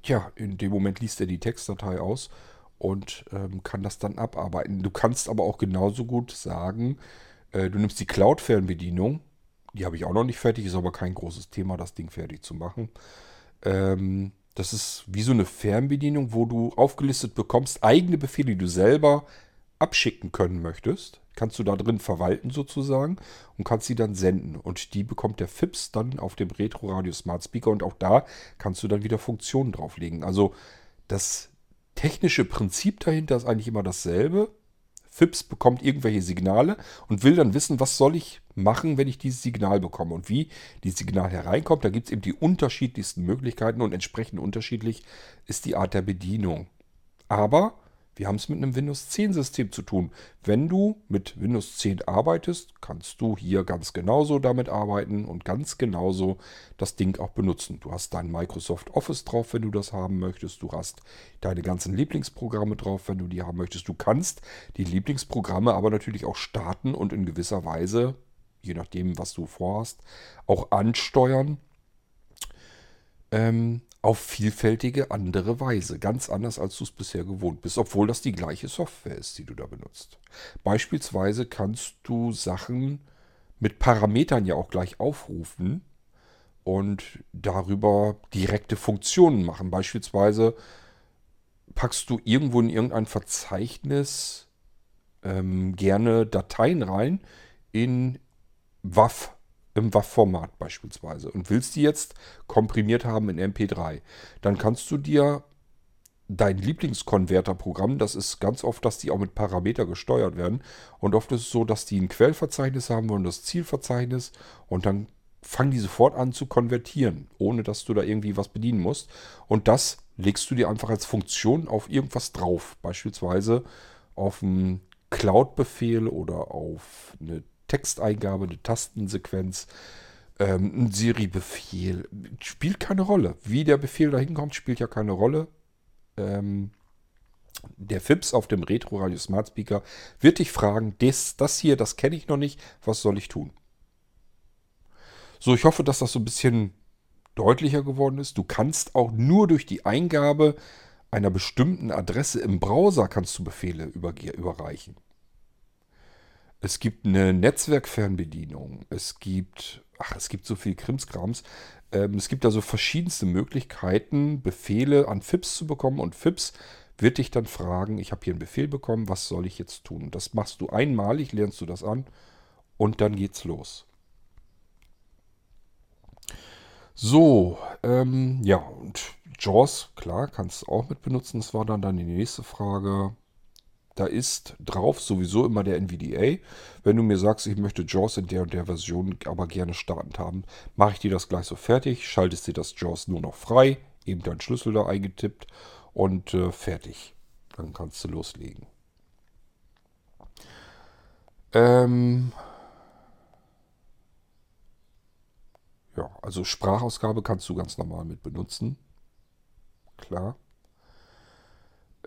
ja, in dem Moment liest er die Textdatei aus und ähm, kann das dann abarbeiten. Du kannst aber auch genauso gut sagen, äh, du nimmst die Cloud-Fernbedienung, die habe ich auch noch nicht fertig, ist aber kein großes Thema, das Ding fertig zu machen. Ähm, das ist wie so eine Fernbedienung, wo du aufgelistet bekommst, eigene Befehle, die du selber abschicken können möchtest. Kannst du da drin verwalten sozusagen und kannst sie dann senden. Und die bekommt der FIPS dann auf dem Retro Radio Smart Speaker und auch da kannst du dann wieder Funktionen drauflegen. Also das technische Prinzip dahinter ist eigentlich immer dasselbe. FIPS bekommt irgendwelche Signale und will dann wissen, was soll ich machen, wenn ich dieses Signal bekomme und wie dieses Signal hereinkommt. Da gibt es eben die unterschiedlichsten Möglichkeiten und entsprechend unterschiedlich ist die Art der Bedienung. Aber wir haben es mit einem Windows 10 System zu tun. Wenn du mit Windows 10 arbeitest, kannst du hier ganz genauso damit arbeiten und ganz genauso das Ding auch benutzen. Du hast dein Microsoft Office drauf, wenn du das haben möchtest. Du hast deine ganzen Lieblingsprogramme drauf, wenn du die haben möchtest. Du kannst die Lieblingsprogramme aber natürlich auch starten und in gewisser Weise, je nachdem, was du vorhast, auch ansteuern. Ähm, auf vielfältige andere Weise. Ganz anders, als du es bisher gewohnt bist, obwohl das die gleiche Software ist, die du da benutzt. Beispielsweise kannst du Sachen mit Parametern ja auch gleich aufrufen und darüber direkte Funktionen machen. Beispielsweise packst du irgendwo in irgendein Verzeichnis ähm, gerne Dateien rein in WAF im WAV-Format beispielsweise und willst die jetzt komprimiert haben in MP3, dann kannst du dir dein Lieblingskonverterprogramm, das ist ganz oft, dass die auch mit Parameter gesteuert werden. Und oft ist es so, dass die ein Quellverzeichnis haben wollen, das Zielverzeichnis. Und dann fangen die sofort an zu konvertieren, ohne dass du da irgendwie was bedienen musst. Und das legst du dir einfach als Funktion auf irgendwas drauf. Beispielsweise auf einen Cloud-Befehl oder auf eine Texteingabe, eine Tastensequenz, ähm, ein Siri-Befehl. Spielt keine Rolle. Wie der Befehl da hinkommt, spielt ja keine Rolle. Ähm, der FIPS auf dem Retro Radio Smart Speaker wird dich fragen, das, das hier, das kenne ich noch nicht, was soll ich tun? So, ich hoffe, dass das so ein bisschen deutlicher geworden ist. Du kannst auch nur durch die Eingabe einer bestimmten Adresse im Browser kannst du Befehle überreichen. Es gibt eine Netzwerkfernbedienung. Es gibt, ach, es gibt so viel Krimskrams. Ähm, es gibt also verschiedenste Möglichkeiten, Befehle an FIPS zu bekommen. Und FIPS wird dich dann fragen, ich habe hier einen Befehl bekommen, was soll ich jetzt tun? Das machst du einmalig, lernst du das an und dann geht's los. So, ähm, ja, und JAWS, klar, kannst du auch mit benutzen. Das war dann, dann die nächste Frage. Da ist drauf sowieso immer der NVDA. Wenn du mir sagst, ich möchte JAWS in der und der Version aber gerne startend haben, mache ich dir das gleich so fertig, schaltest dir das JAWS nur noch frei, eben deinen Schlüssel da eingetippt und äh, fertig. Dann kannst du loslegen. Ähm ja, also Sprachausgabe kannst du ganz normal mit benutzen. Klar.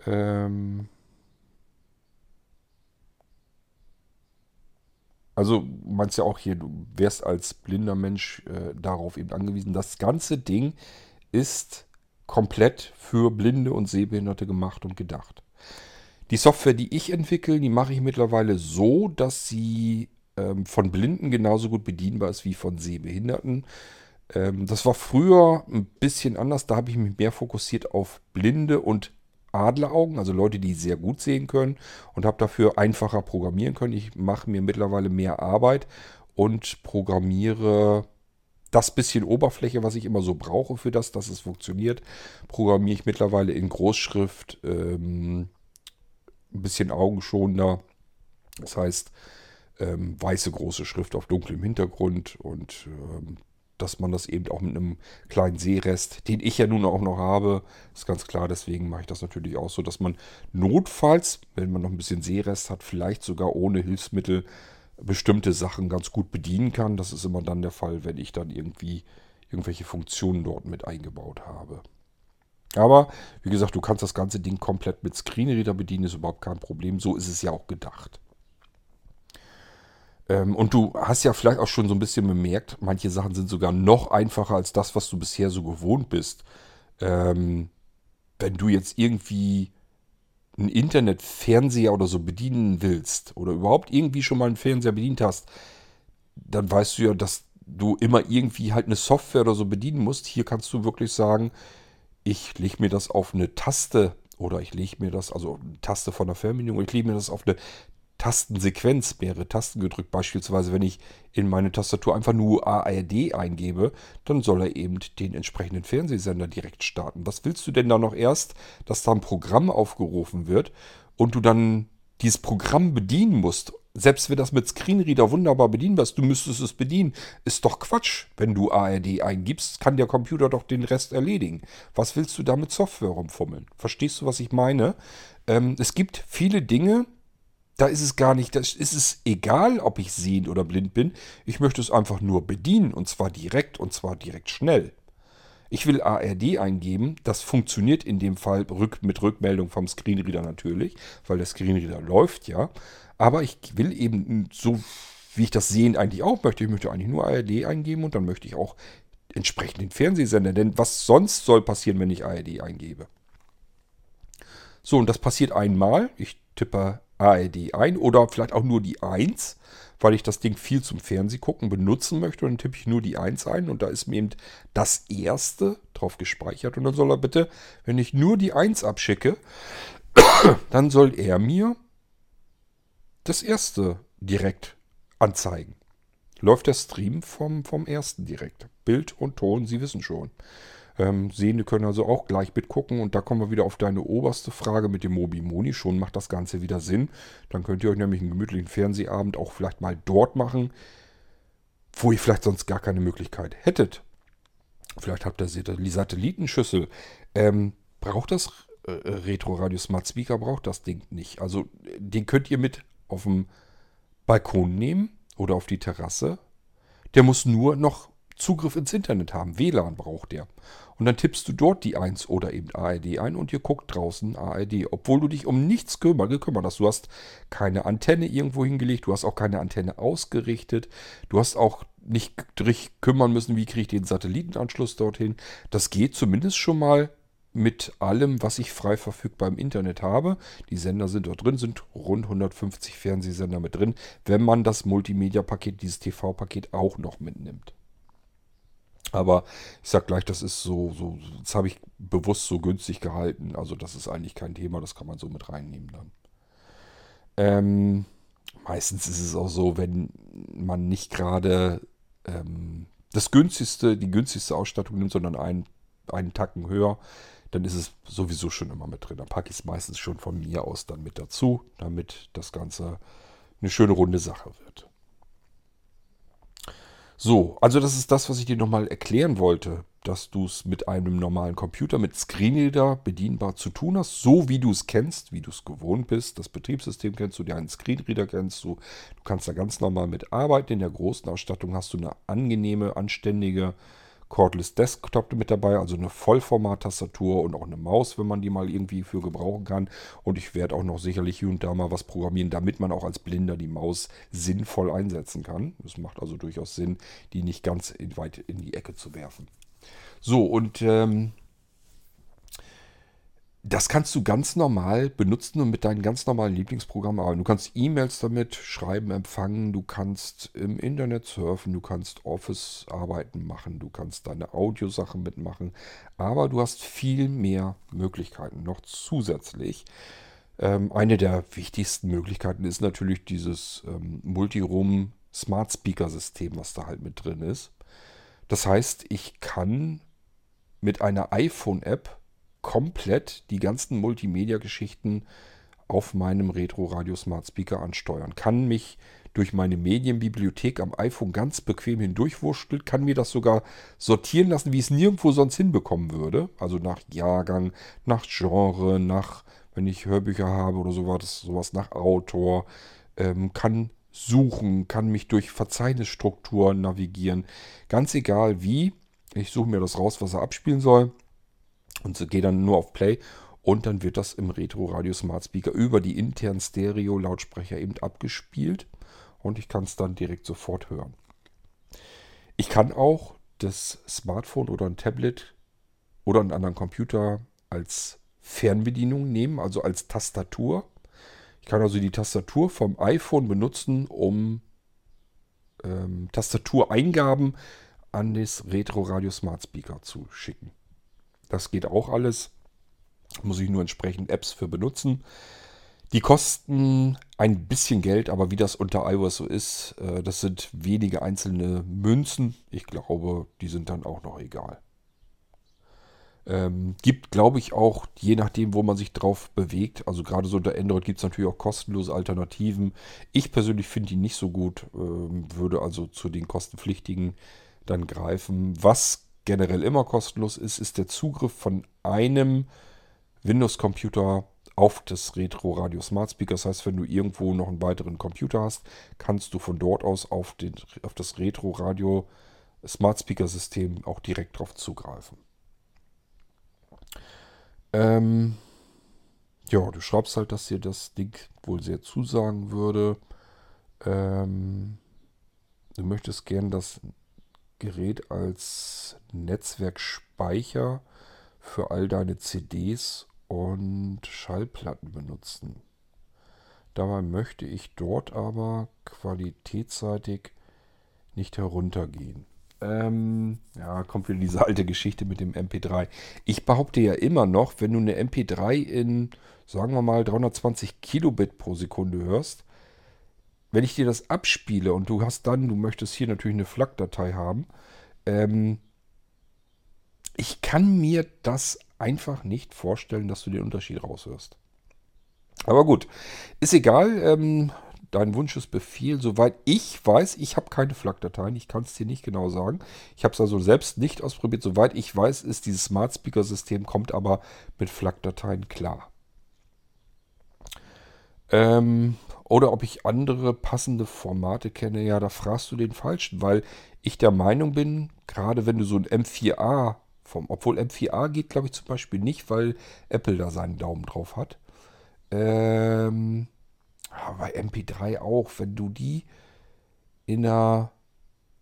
Ähm Also meinst ja auch hier, du wärst als blinder Mensch äh, darauf eben angewiesen. Das ganze Ding ist komplett für Blinde und Sehbehinderte gemacht und gedacht. Die Software, die ich entwickle, die mache ich mittlerweile so, dass sie ähm, von Blinden genauso gut bedienbar ist wie von Sehbehinderten. Ähm, das war früher ein bisschen anders. Da habe ich mich mehr fokussiert auf Blinde und Adleraugen, also Leute, die sehr gut sehen können und habe dafür einfacher programmieren können. Ich mache mir mittlerweile mehr Arbeit und programmiere das bisschen Oberfläche, was ich immer so brauche für das, dass es funktioniert, programmiere ich mittlerweile in Großschrift, ähm, ein bisschen augenschonender. Das heißt, ähm, weiße große Schrift auf dunklem Hintergrund und ähm, dass man das eben auch mit einem kleinen Seerest, den ich ja nun auch noch habe, ist ganz klar, deswegen mache ich das natürlich auch so, dass man notfalls, wenn man noch ein bisschen Seerest hat, vielleicht sogar ohne Hilfsmittel bestimmte Sachen ganz gut bedienen kann. Das ist immer dann der Fall, wenn ich dann irgendwie irgendwelche Funktionen dort mit eingebaut habe. Aber wie gesagt, du kannst das ganze Ding komplett mit Screenreader bedienen, ist überhaupt kein Problem. So ist es ja auch gedacht. Ähm, und du hast ja vielleicht auch schon so ein bisschen bemerkt, manche Sachen sind sogar noch einfacher als das, was du bisher so gewohnt bist. Ähm, wenn du jetzt irgendwie einen Internetfernseher oder so bedienen willst oder überhaupt irgendwie schon mal einen Fernseher bedient hast, dann weißt du ja, dass du immer irgendwie halt eine Software oder so bedienen musst. Hier kannst du wirklich sagen, ich lege mir das auf eine Taste oder ich lege mir das, also eine Taste von der Fernbedienung, ich lege mir das auf eine Tastensequenz, mehrere Tasten gedrückt. Beispielsweise, wenn ich in meine Tastatur einfach nur ARD eingebe, dann soll er eben den entsprechenden Fernsehsender direkt starten. Was willst du denn da noch erst, dass da ein Programm aufgerufen wird und du dann dieses Programm bedienen musst? Selbst wenn das mit Screenreader wunderbar bedienbar ist, du müsstest es bedienen. Ist doch Quatsch. Wenn du ARD eingibst, kann der Computer doch den Rest erledigen. Was willst du da mit Software rumfummeln? Verstehst du, was ich meine? Ähm, es gibt viele Dinge, da ist es gar nicht, da ist es egal, ob ich sehend oder blind bin. Ich möchte es einfach nur bedienen und zwar direkt und zwar direkt schnell. Ich will ARD eingeben, das funktioniert in dem Fall mit Rückmeldung vom Screenreader natürlich, weil der Screenreader läuft ja. Aber ich will eben so, wie ich das sehen eigentlich auch möchte, ich möchte eigentlich nur ARD eingeben und dann möchte ich auch entsprechend den Fernsehsender, denn was sonst soll passieren, wenn ich ARD eingebe? So, und das passiert einmal. Ich tippe ARD ein oder vielleicht auch nur die 1, weil ich das Ding viel zum Fernsehgucken benutzen möchte. Und dann tippe ich nur die 1 ein und da ist mir eben das erste drauf gespeichert. Und dann soll er bitte, wenn ich nur die 1 abschicke, [coughs] dann soll er mir das erste direkt anzeigen. Läuft der Stream vom, vom ersten direkt. Bild und Ton, Sie wissen schon. Ähm, Sehende können also auch gleich mitgucken. Und da kommen wir wieder auf deine oberste Frage mit dem Mobimoni. Schon macht das Ganze wieder Sinn. Dann könnt ihr euch nämlich einen gemütlichen Fernsehabend auch vielleicht mal dort machen, wo ihr vielleicht sonst gar keine Möglichkeit hättet. Vielleicht habt ihr die Satellitenschüssel. Ähm, braucht das äh, Retro Radio Smart Speaker? Braucht das Ding nicht. Also den könnt ihr mit auf dem Balkon nehmen oder auf die Terrasse. Der muss nur noch Zugriff ins Internet haben. WLAN braucht der. Und dann tippst du dort die 1 oder eben ARD ein und ihr guckt draußen ARD. Obwohl du dich um nichts kümmer, gekümmert hast. Du hast keine Antenne irgendwo hingelegt, du hast auch keine Antenne ausgerichtet. Du hast auch nicht dich kümmern müssen, wie kriege ich den Satellitenanschluss dorthin. Das geht zumindest schon mal mit allem, was ich frei verfügbar im Internet habe. Die Sender sind dort drin, sind rund 150 Fernsehsender mit drin, wenn man das Multimedia-Paket, dieses TV-Paket auch noch mitnimmt. Aber ich sag gleich, das ist so, so, das habe ich bewusst so günstig gehalten. Also das ist eigentlich kein Thema, das kann man so mit reinnehmen dann. Ähm, meistens ist es auch so, wenn man nicht gerade ähm, das günstigste, die günstigste Ausstattung nimmt, sondern einen, einen Tacken höher, dann ist es sowieso schon immer mit drin. Dann packe ich es meistens schon von mir aus dann mit dazu, damit das Ganze eine schöne runde Sache wird. So, also das ist das, was ich dir nochmal erklären wollte, dass du es mit einem normalen Computer, mit Screenreader bedienbar zu tun hast, so wie du es kennst, wie du es gewohnt bist. Das Betriebssystem kennst du, einen Screenreader kennst du. Du kannst da ganz normal mit arbeiten. In der großen Ausstattung hast du eine angenehme, anständige Cordless Desktop mit dabei, also eine Vollformat-Tastatur und auch eine Maus, wenn man die mal irgendwie für gebrauchen kann. Und ich werde auch noch sicherlich hier und da mal was programmieren, damit man auch als Blinder die Maus sinnvoll einsetzen kann. Es macht also durchaus Sinn, die nicht ganz weit in die Ecke zu werfen. So, und ähm, das kannst du ganz normal benutzen und mit deinen ganz normalen Lieblingsprogrammen arbeiten. Du kannst E-Mails damit schreiben, empfangen, du kannst im Internet surfen, du kannst Office-Arbeiten machen, du kannst deine Audiosachen mitmachen, aber du hast viel mehr Möglichkeiten noch zusätzlich. Ähm, eine der wichtigsten Möglichkeiten ist natürlich dieses ähm, Multiroom Smart Speaker System, was da halt mit drin ist. Das heißt, ich kann mit einer iPhone-App komplett die ganzen Multimedia-Geschichten auf meinem Retro Radio Smart Speaker ansteuern. Kann mich durch meine Medienbibliothek am iPhone ganz bequem hindurchwurschteln, kann mir das sogar sortieren lassen, wie ich es nirgendwo sonst hinbekommen würde. Also nach Jahrgang, nach Genre, nach, wenn ich Hörbücher habe oder sowas, sowas nach Autor, ähm, kann suchen, kann mich durch Verzeichnisstrukturen navigieren. Ganz egal wie, ich suche mir das raus, was er abspielen soll und gehe dann nur auf Play und dann wird das im Retro Radio Smart Speaker über die internen Stereo Lautsprecher eben abgespielt und ich kann es dann direkt sofort hören. Ich kann auch das Smartphone oder ein Tablet oder einen anderen Computer als Fernbedienung nehmen, also als Tastatur. Ich kann also die Tastatur vom iPhone benutzen, um ähm, Tastatureingaben an das Retro Radio Smart Speaker zu schicken. Das geht auch alles. Muss ich nur entsprechend Apps für benutzen. Die kosten ein bisschen Geld, aber wie das unter iOS so ist, äh, das sind wenige einzelne Münzen. Ich glaube, die sind dann auch noch egal. Ähm, gibt, glaube ich, auch, je nachdem, wo man sich drauf bewegt, also gerade so unter Android gibt es natürlich auch kostenlose Alternativen. Ich persönlich finde die nicht so gut, ähm, würde also zu den kostenpflichtigen dann greifen. Was generell immer kostenlos ist, ist der Zugriff von einem Windows-Computer auf das Retro Radio Smart Speaker. Das heißt, wenn du irgendwo noch einen weiteren Computer hast, kannst du von dort aus auf, den, auf das Retro Radio Smart Speaker System auch direkt drauf zugreifen. Ähm, ja, du schreibst halt, dass dir das Ding wohl sehr zusagen würde. Ähm, du möchtest gern das Gerät als Netzwerkspeicher für all deine CDs und Schallplatten benutzen. Dabei möchte ich dort aber qualitätsseitig nicht heruntergehen. Ähm, ja, kommt wieder diese alte Geschichte mit dem MP3. Ich behaupte ja immer noch, wenn du eine MP3 in, sagen wir mal, 320 Kilobit pro Sekunde hörst, wenn ich dir das abspiele und du hast dann, du möchtest hier natürlich eine FLAC-Datei haben, ähm, ich kann mir das einfach nicht vorstellen, dass du den Unterschied raushörst. Aber gut, ist egal. Ähm, dein Wunsch ist Befehl. Soweit ich weiß, ich habe keine FLAC-Dateien. Ich kann es dir nicht genau sagen. Ich habe es also selbst nicht ausprobiert. Soweit ich weiß, ist dieses Smart Speaker-System, kommt aber mit FLAC-Dateien klar. Ähm, oder ob ich andere passende Formate kenne, ja, da fragst du den Falschen, weil ich der Meinung bin, gerade wenn du so ein M4A vom, obwohl M4A geht, glaube ich, zum Beispiel nicht, weil Apple da seinen Daumen drauf hat. Ähm, bei MP3 auch, wenn du die in einer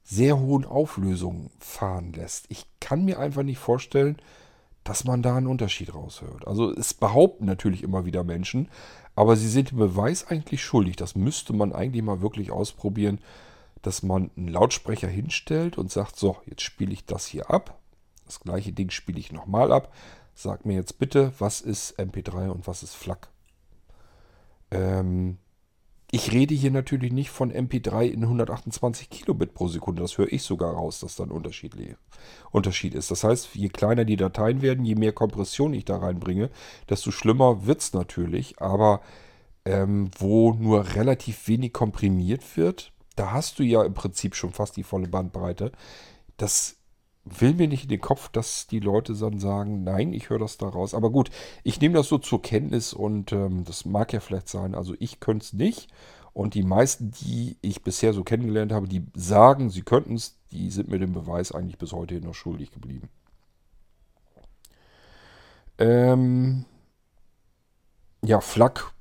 sehr hohen Auflösung fahren lässt. Ich kann mir einfach nicht vorstellen, dass man da einen Unterschied raushört. Also es behaupten natürlich immer wieder Menschen, aber sie sind dem Beweis eigentlich schuldig. Das müsste man eigentlich mal wirklich ausprobieren, dass man einen Lautsprecher hinstellt und sagt, so, jetzt spiele ich das hier ab. Das gleiche Ding spiele ich nochmal ab. Sag mir jetzt bitte, was ist MP3 und was ist FLAC. Ähm, ich rede hier natürlich nicht von MP3 in 128 Kilobit pro Sekunde. Das höre ich sogar raus, dass da ein Unterschied, ist. Das heißt, je kleiner die Dateien werden, je mehr Kompression ich da reinbringe, desto schlimmer wird es natürlich. Aber ähm, wo nur relativ wenig komprimiert wird, da hast du ja im Prinzip schon fast die volle Bandbreite. Das will mir nicht in den Kopf, dass die Leute dann sagen, nein, ich höre das da raus. Aber gut, ich nehme das so zur Kenntnis und ähm, das mag ja vielleicht sein. Also ich könnte es nicht. Und die meisten, die ich bisher so kennengelernt habe, die sagen, sie könnten es, die sind mir den Beweis eigentlich bis heute noch schuldig geblieben. Ähm, ja, Flak,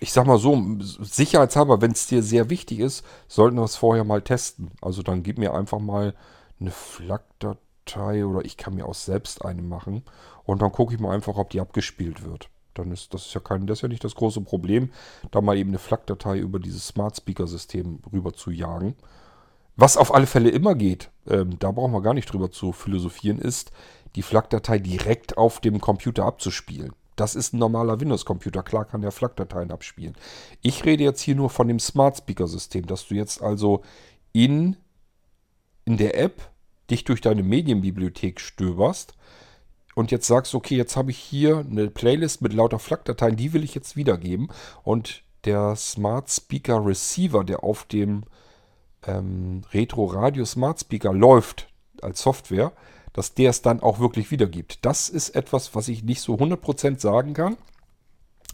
ich sag mal so, sicherheitshalber, wenn es dir sehr wichtig ist, sollten wir es vorher mal testen. Also dann gib mir einfach mal eine Flak-Datei oder ich kann mir auch selbst eine machen. Und dann gucke ich mal einfach, ob die abgespielt wird. Dann ist das ist ja kein, das ist ja nicht das große Problem, da mal eben eine FLAC-Datei über dieses Smart Speaker-System rüber zu jagen. Was auf alle Fälle immer geht, ähm, da brauchen wir gar nicht drüber zu philosophieren, ist, die FLAC-Datei direkt auf dem Computer abzuspielen. Das ist ein normaler Windows-Computer. Klar kann der FLAC-Dateien abspielen. Ich rede jetzt hier nur von dem Smart Speaker-System, dass du jetzt also in, in der App dich durch deine Medienbibliothek stöberst und jetzt sagst, okay, jetzt habe ich hier eine Playlist mit lauter FLAC-Dateien, die will ich jetzt wiedergeben. Und der Smart Speaker Receiver, der auf dem ähm, Retro Radio Smart Speaker läuft als Software, dass der es dann auch wirklich wiedergibt. Das ist etwas, was ich nicht so 100% sagen kann.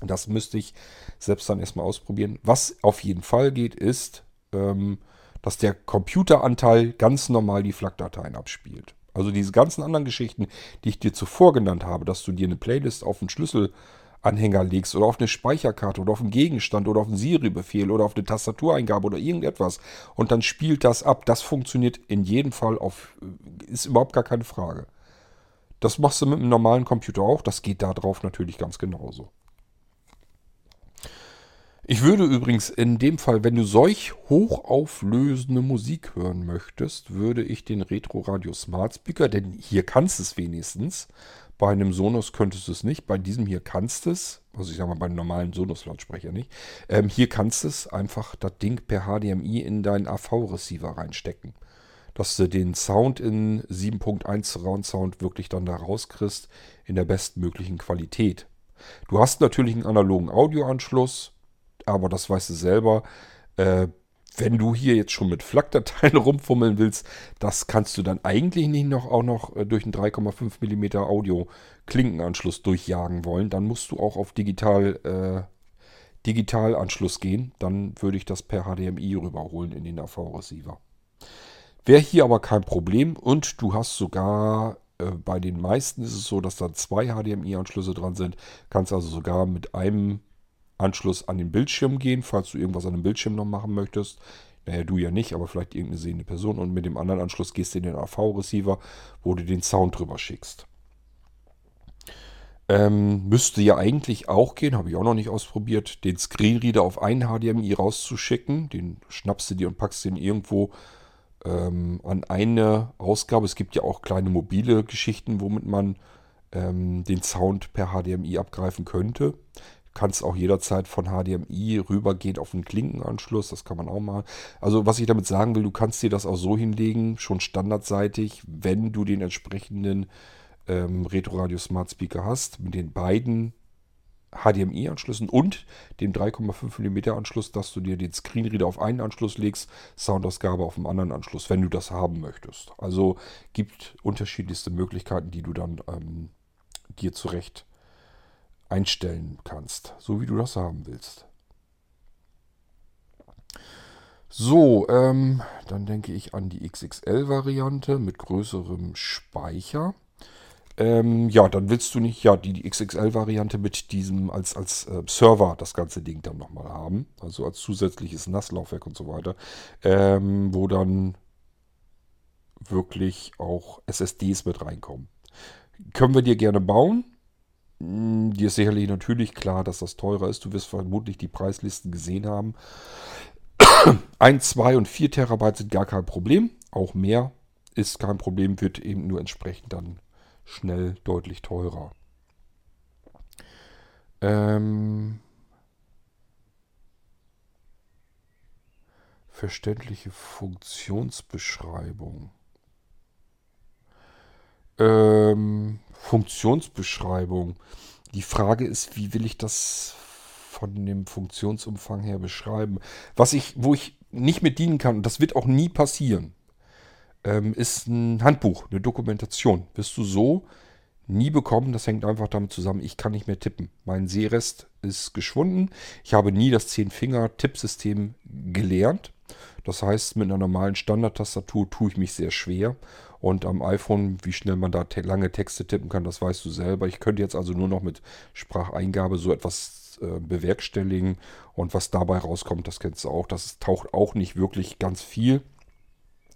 Das müsste ich selbst dann erstmal ausprobieren. Was auf jeden Fall geht, ist, ähm, dass der Computeranteil ganz normal die FLAC-Dateien abspielt. Also diese ganzen anderen Geschichten, die ich dir zuvor genannt habe, dass du dir eine Playlist auf einen Schlüsselanhänger legst oder auf eine Speicherkarte oder auf einen Gegenstand oder auf einen Siri-Befehl oder auf eine Tastatureingabe oder irgendetwas und dann spielt das ab, das funktioniert in jedem Fall auf, ist überhaupt gar keine Frage. Das machst du mit einem normalen Computer auch, das geht da drauf natürlich ganz genauso. Ich würde übrigens in dem Fall, wenn du solch hochauflösende Musik hören möchtest, würde ich den Retro Radio Smart Speaker, denn hier kannst du es wenigstens. Bei einem Sonos könntest du es nicht. Bei diesem hier kannst du es. Also ich sage mal bei einem normalen Sonos-Lautsprecher nicht. Ähm, hier kannst du es einfach das Ding per HDMI in deinen AV-Receiver reinstecken. Dass du den Sound in 7.1 Surround Sound wirklich dann da rauskriegst in der bestmöglichen Qualität. Du hast natürlich einen analogen Audioanschluss aber das weißt du selber. Äh, wenn du hier jetzt schon mit FLAC-Dateien [laughs] rumfummeln willst, das kannst du dann eigentlich nicht noch auch noch äh, durch einen 3,5 mm Audio-Klinkenanschluss durchjagen wollen. Dann musst du auch auf digital, äh, Digitalanschluss gehen. Dann würde ich das per HDMI rüberholen in den AV-Receiver. Wäre hier aber kein Problem und du hast sogar äh, bei den meisten ist es so, dass da zwei HDMI-Anschlüsse dran sind. Kannst also sogar mit einem Anschluss an den Bildschirm gehen, falls du irgendwas an dem Bildschirm noch machen möchtest. Naja, du ja nicht, aber vielleicht irgendeine sehende Person. Und mit dem anderen Anschluss gehst du in den AV-Receiver, wo du den Sound drüber schickst. Ähm, müsste ja eigentlich auch gehen, habe ich auch noch nicht ausprobiert, den Screenreader auf einen HDMI rauszuschicken. Den schnappst du dir und packst den irgendwo ähm, an eine Ausgabe. Es gibt ja auch kleine mobile Geschichten, womit man ähm, den Sound per HDMI abgreifen könnte kannst auch jederzeit von HDMI rübergehen auf einen Klinkenanschluss. Das kann man auch mal. Also was ich damit sagen will, du kannst dir das auch so hinlegen, schon standardseitig, wenn du den entsprechenden ähm, Retro Radio Smart Speaker hast, mit den beiden HDMI-Anschlüssen und dem 3,5 mm Anschluss, dass du dir den Screenreader auf einen Anschluss legst, Soundausgabe auf dem anderen Anschluss, wenn du das haben möchtest. Also gibt unterschiedlichste Möglichkeiten, die du dann ähm, dir zurecht einstellen kannst, so wie du das haben willst. So, ähm, dann denke ich an die XXL-Variante mit größerem Speicher. Ähm, ja, dann willst du nicht, ja, die, die XXL-Variante mit diesem als, als äh, Server das ganze Ding dann nochmal haben. Also als zusätzliches NAS-Laufwerk und so weiter. Ähm, wo dann wirklich auch SSDs mit reinkommen. Können wir dir gerne bauen. Hm, dir ist sicherlich natürlich klar, dass das teurer ist. Du wirst vermutlich die Preislisten gesehen haben. [coughs] 1, 2 und 4 Terabyte sind gar kein Problem. Auch mehr ist kein Problem, wird eben nur entsprechend dann schnell deutlich teurer. Ähm verständliche Funktionsbeschreibung. Ähm Funktionsbeschreibung. Die Frage ist, wie will ich das von dem Funktionsumfang her beschreiben? Was ich, wo ich nicht mit dienen kann, und das wird auch nie passieren, ähm, ist ein Handbuch, eine Dokumentation. Wirst du so nie bekommen. Das hängt einfach damit zusammen, ich kann nicht mehr tippen. Mein Sehrest ist geschwunden. Ich habe nie das Zehn-Finger-Tippsystem gelernt. Das heißt, mit einer normalen Standardtastatur tue ich mich sehr schwer. Und am iPhone, wie schnell man da te lange Texte tippen kann, das weißt du selber. Ich könnte jetzt also nur noch mit Spracheingabe so etwas äh, bewerkstelligen. Und was dabei rauskommt, das kennst du auch. Das taucht auch nicht wirklich ganz viel.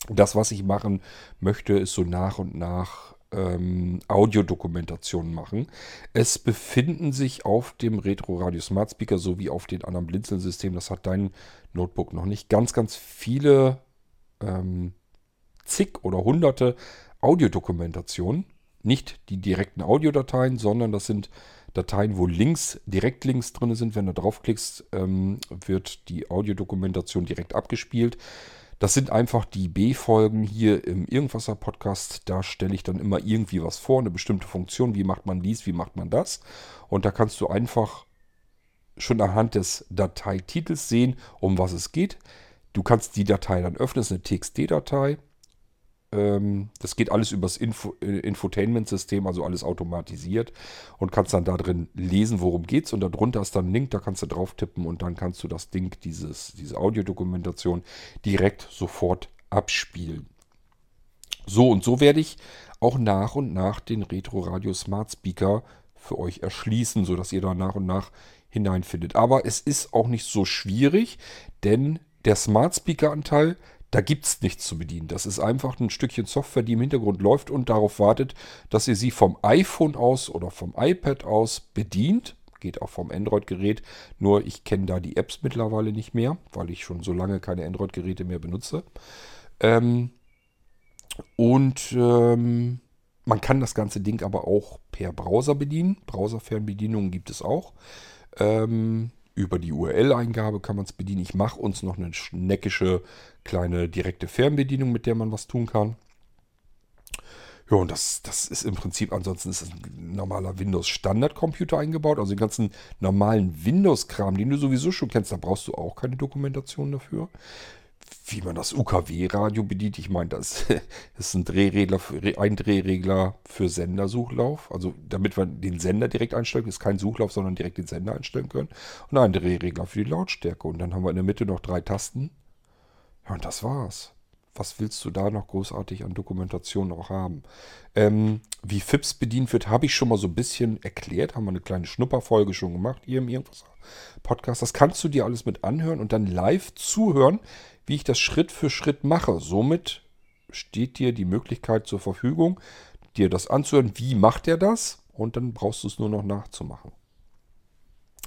Das, was ich machen möchte, ist so nach und nach ähm, Audiodokumentationen machen. Es befinden sich auf dem Retro Radio Smart Speaker sowie auf den anderen Blinzeln-Systemen, das hat dein Notebook noch nicht, ganz, ganz viele ähm, zig oder hunderte Audiodokumentationen. Nicht die direkten Audiodateien, sondern das sind Dateien, wo Links, Direktlinks drin sind. Wenn du draufklickst, ähm, wird die Audiodokumentation direkt abgespielt. Das sind einfach die B-Folgen hier im Irgendwasser-Podcast. Da stelle ich dann immer irgendwie was vor, eine bestimmte Funktion. Wie macht man dies, wie macht man das? Und da kannst du einfach schon anhand des Dateititels sehen, um was es geht. Du kannst die Datei dann öffnen, das ist eine TXT-Datei. Ähm, das geht alles übers Info äh, Infotainment-System, also alles automatisiert und kannst dann da drin lesen, worum geht es. Und darunter ist dann ein Link, da kannst du drauf tippen und dann kannst du das Ding, dieses, diese Audiodokumentation, direkt sofort abspielen. So und so werde ich auch nach und nach den Retro Radio Smart Speaker für euch erschließen, sodass ihr da nach und nach hineinfindet. Aber es ist auch nicht so schwierig, denn der Smart Speaker Anteil da gibt es nichts zu bedienen. Das ist einfach ein Stückchen Software, die im Hintergrund läuft und darauf wartet, dass ihr sie vom iPhone aus oder vom iPad aus bedient. Geht auch vom Android-Gerät. Nur ich kenne da die Apps mittlerweile nicht mehr, weil ich schon so lange keine Android-Geräte mehr benutze. Ähm, und ähm, man kann das ganze Ding aber auch per Browser bedienen. Browser-Fernbedienungen gibt es auch. Ähm, über die URL-Eingabe kann man es bedienen. Ich mache uns noch eine schneckische kleine direkte Fernbedienung, mit der man was tun kann. Ja, und das, das ist im Prinzip, ansonsten ist es ein normaler Windows-Standard-Computer eingebaut. Also den ganzen normalen Windows-Kram, den du sowieso schon kennst, da brauchst du auch keine Dokumentation dafür wie man das UKW-Radio bedient. Ich meine, das [laughs] ist ein Drehregler, für, ein Drehregler für Sendersuchlauf. Also damit wir den Sender direkt einstellen, ist kein Suchlauf, sondern direkt den Sender einstellen können. Und ein Drehregler für die Lautstärke. Und dann haben wir in der Mitte noch drei Tasten. Ja, und das war's. Was willst du da noch großartig an Dokumentation auch haben? Ähm, wie FIPS bedient wird, habe ich schon mal so ein bisschen erklärt. Haben wir eine kleine Schnupperfolge schon gemacht hier im Irgendwas Podcast. Das kannst du dir alles mit anhören und dann live zuhören, wie ich das Schritt für Schritt mache. Somit steht dir die Möglichkeit zur Verfügung, dir das anzuhören. Wie macht er das? Und dann brauchst du es nur noch nachzumachen.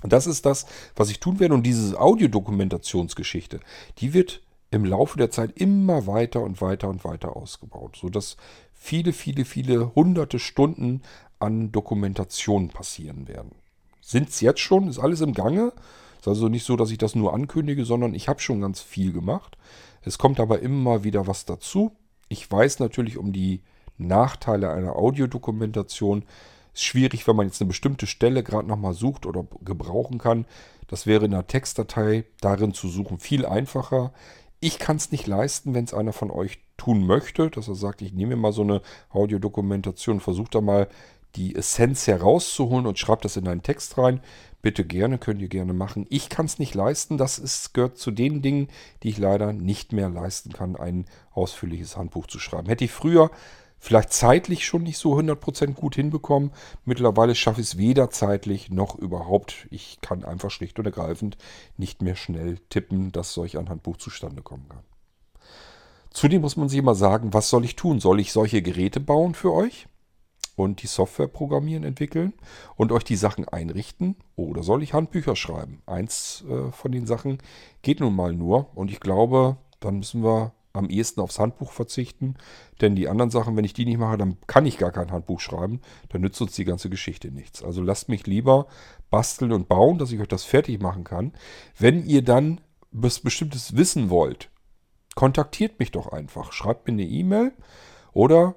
Das ist das, was ich tun werde. Und diese Audiodokumentationsgeschichte, die wird im Laufe der Zeit immer weiter und weiter und weiter ausgebaut, sodass viele, viele, viele hunderte Stunden an Dokumentation passieren werden. Sind es jetzt schon? Ist alles im Gange? Ist also nicht so, dass ich das nur ankündige, sondern ich habe schon ganz viel gemacht. Es kommt aber immer wieder was dazu. Ich weiß natürlich um die Nachteile einer Audiodokumentation. Ist schwierig, wenn man jetzt eine bestimmte Stelle gerade nochmal sucht oder gebrauchen kann. Das wäre in einer Textdatei darin zu suchen viel einfacher. Ich kann es nicht leisten, wenn es einer von euch tun möchte, dass er sagt, ich nehme mir mal so eine Audiodokumentation, versuche da mal die Essenz herauszuholen und schreibt das in einen Text rein. Bitte gerne, könnt ihr gerne machen. Ich kann es nicht leisten. Das ist, gehört zu den Dingen, die ich leider nicht mehr leisten kann, ein ausführliches Handbuch zu schreiben. Hätte ich früher vielleicht zeitlich schon nicht so 100% gut hinbekommen. Mittlerweile schaffe ich es weder zeitlich noch überhaupt. Ich kann einfach schlicht und ergreifend nicht mehr schnell tippen, dass solch ein Handbuch zustande kommen kann. Zudem muss man sich immer sagen, was soll ich tun? Soll ich solche Geräte bauen für euch? Und die Software programmieren, entwickeln und euch die Sachen einrichten? Oder soll ich Handbücher schreiben? Eins äh, von den Sachen geht nun mal nur und ich glaube, dann müssen wir am ehesten aufs Handbuch verzichten, denn die anderen Sachen, wenn ich die nicht mache, dann kann ich gar kein Handbuch schreiben, dann nützt uns die ganze Geschichte nichts. Also lasst mich lieber basteln und bauen, dass ich euch das fertig machen kann. Wenn ihr dann was Bestimmtes wissen wollt, kontaktiert mich doch einfach. Schreibt mir eine E-Mail oder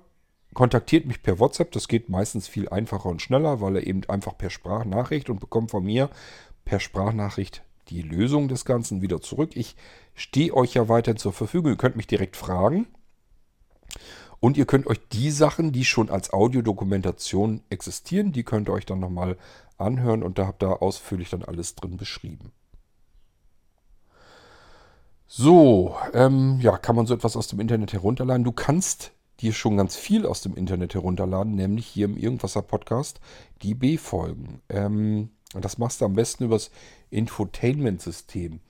kontaktiert mich per WhatsApp. Das geht meistens viel einfacher und schneller, weil er eben einfach per Sprachnachricht und bekommt von mir per Sprachnachricht die Lösung des Ganzen wieder zurück. Ich stehe euch ja weiter zur Verfügung. Ihr könnt mich direkt fragen. Und ihr könnt euch die Sachen, die schon als Audiodokumentation existieren, die könnt ihr euch dann nochmal anhören und da habt ihr ausführlich dann alles drin beschrieben. So, ähm, ja, kann man so etwas aus dem Internet herunterladen. Du kannst dir schon ganz viel aus dem Internet herunterladen, nämlich hier im Irgendwasser Podcast die B-Folgen. Ähm, das machst du am besten übers Infotainment-System.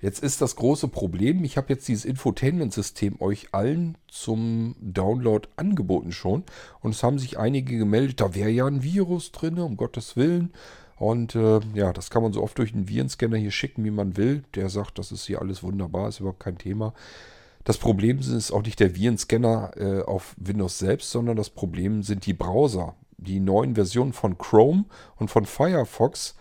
Jetzt ist das große Problem, ich habe jetzt dieses Infotainment-System euch allen zum Download angeboten schon. Und es haben sich einige gemeldet, da wäre ja ein Virus drin, um Gottes Willen. Und äh, ja, das kann man so oft durch den Virenscanner hier schicken, wie man will. Der sagt, das ist hier alles wunderbar, ist überhaupt kein Thema. Das Problem ist auch nicht der Virenscanner äh, auf Windows selbst, sondern das Problem sind die Browser. Die neuen Versionen von Chrome und von Firefox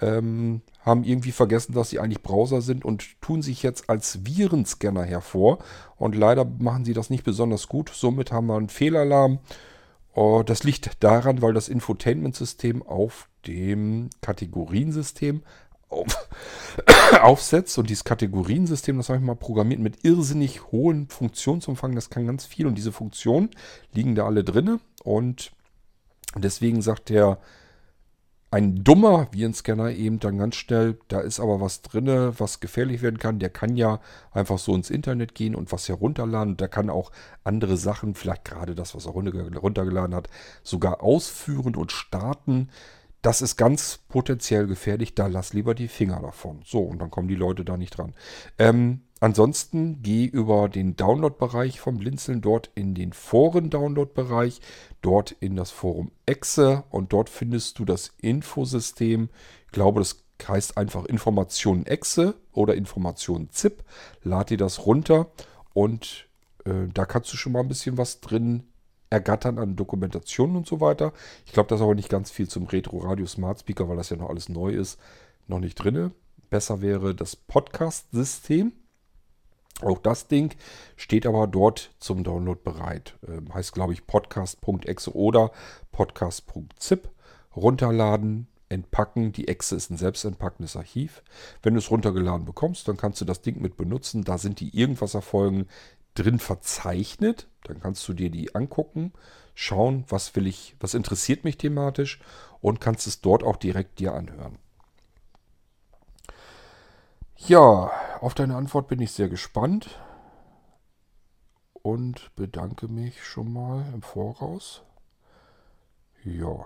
ähm, haben irgendwie vergessen, dass sie eigentlich Browser sind und tun sich jetzt als Virenscanner hervor. Und leider machen sie das nicht besonders gut. Somit haben wir einen Fehlalarm. Oh, das liegt daran, weil das Infotainment-System auf dem Kategoriensystem auf, [coughs] aufsetzt. Und dieses Kategoriensystem, das habe ich mal programmiert mit irrsinnig hohem Funktionsumfang. Das kann ganz viel. Und diese Funktionen liegen da alle drin. Und deswegen sagt der ein dummer Virenscanner eben dann ganz schnell, da ist aber was drin, was gefährlich werden kann. Der kann ja einfach so ins Internet gehen und was herunterladen. Der kann auch andere Sachen, vielleicht gerade das, was er runtergeladen hat, sogar ausführen und starten. Das ist ganz potenziell gefährlich. Da lass lieber die Finger davon. So, und dann kommen die Leute da nicht dran. Ähm, Ansonsten geh über den Download-Bereich vom Blinzeln dort in den Foren-Download-Bereich, dort in das Forum Exe und dort findest du das Infosystem. Ich glaube, das heißt einfach Informationen Exe oder Informationen ZIP. Lad dir das runter und äh, da kannst du schon mal ein bisschen was drin ergattern an Dokumentationen und so weiter. Ich glaube, das ist aber nicht ganz viel zum Retro Radio Smart Speaker, weil das ja noch alles neu ist, noch nicht drin. Besser wäre das Podcast-System. Auch das Ding steht aber dort zum Download bereit. Ähm, heißt, glaube ich, podcast.exe oder podcast.zip. Runterladen, entpacken. Die Exe ist ein selbstentpackendes Archiv. Wenn du es runtergeladen bekommst, dann kannst du das Ding mit benutzen. Da sind die irgendwas erfolgen drin verzeichnet. Dann kannst du dir die angucken, schauen, was will ich, was interessiert mich thematisch und kannst es dort auch direkt dir anhören. Ja, auf deine Antwort bin ich sehr gespannt und bedanke mich schon mal im Voraus. Ja.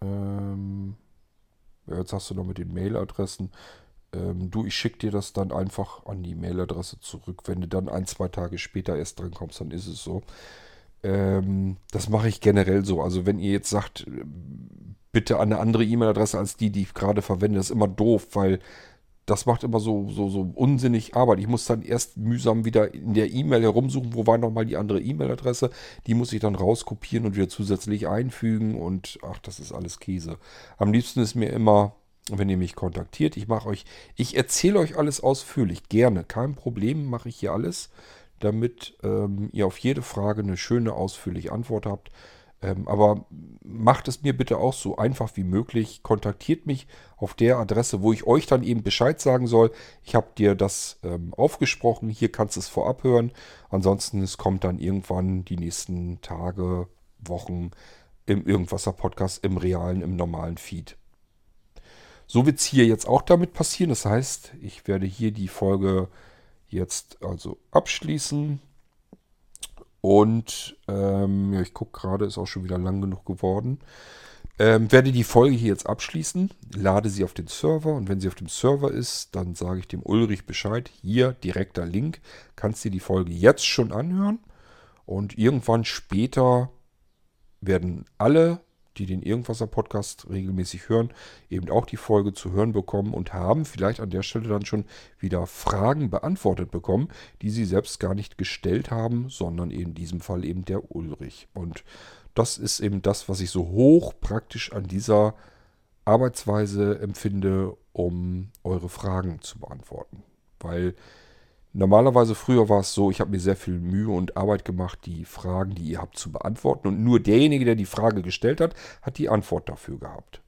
Ähm, jetzt hast du noch mit den Mailadressen. Ähm, du, ich schicke dir das dann einfach an die Mailadresse zurück. Wenn du dann ein, zwei Tage später erst dran kommst, dann ist es so. Ähm, das mache ich generell so. Also wenn ihr jetzt sagt, bitte eine andere E-Mail-Adresse als die, die ich gerade verwende. Das ist immer doof, weil das macht immer so, so, so unsinnig Arbeit. Ich muss dann erst mühsam wieder in der E-Mail herumsuchen, wo war nochmal die andere E-Mail-Adresse. Die muss ich dann rauskopieren und wieder zusätzlich einfügen und ach, das ist alles Käse. Am liebsten ist mir immer, wenn ihr mich kontaktiert, ich mache euch, ich erzähle euch alles ausführlich, gerne, kein Problem, mache ich hier alles, damit ähm, ihr auf jede Frage eine schöne, ausführliche Antwort habt. Ähm, aber macht es mir bitte auch so einfach wie möglich. Kontaktiert mich auf der Adresse, wo ich euch dann eben Bescheid sagen soll. Ich habe dir das ähm, aufgesprochen. Hier kannst du es vorab hören. Ansonsten es kommt dann irgendwann die nächsten Tage, Wochen im Irgendwasser Podcast im realen, im normalen Feed. So wird es hier jetzt auch damit passieren. Das heißt, ich werde hier die Folge jetzt also abschließen. Und ähm, ja, ich gucke gerade, ist auch schon wieder lang genug geworden. Ähm, werde die Folge hier jetzt abschließen, lade sie auf den Server und wenn sie auf dem Server ist, dann sage ich dem Ulrich Bescheid. Hier direkter Link, kannst dir die Folge jetzt schon anhören und irgendwann später werden alle die den Irgendwasser Podcast regelmäßig hören, eben auch die Folge zu hören bekommen und haben vielleicht an der Stelle dann schon wieder Fragen beantwortet bekommen, die sie selbst gar nicht gestellt haben, sondern in diesem Fall eben der Ulrich. Und das ist eben das, was ich so hoch praktisch an dieser Arbeitsweise empfinde, um eure Fragen zu beantworten. Weil Normalerweise früher war es so, ich habe mir sehr viel Mühe und Arbeit gemacht, die Fragen, die ihr habt, zu beantworten. Und nur derjenige, der die Frage gestellt hat, hat die Antwort dafür gehabt.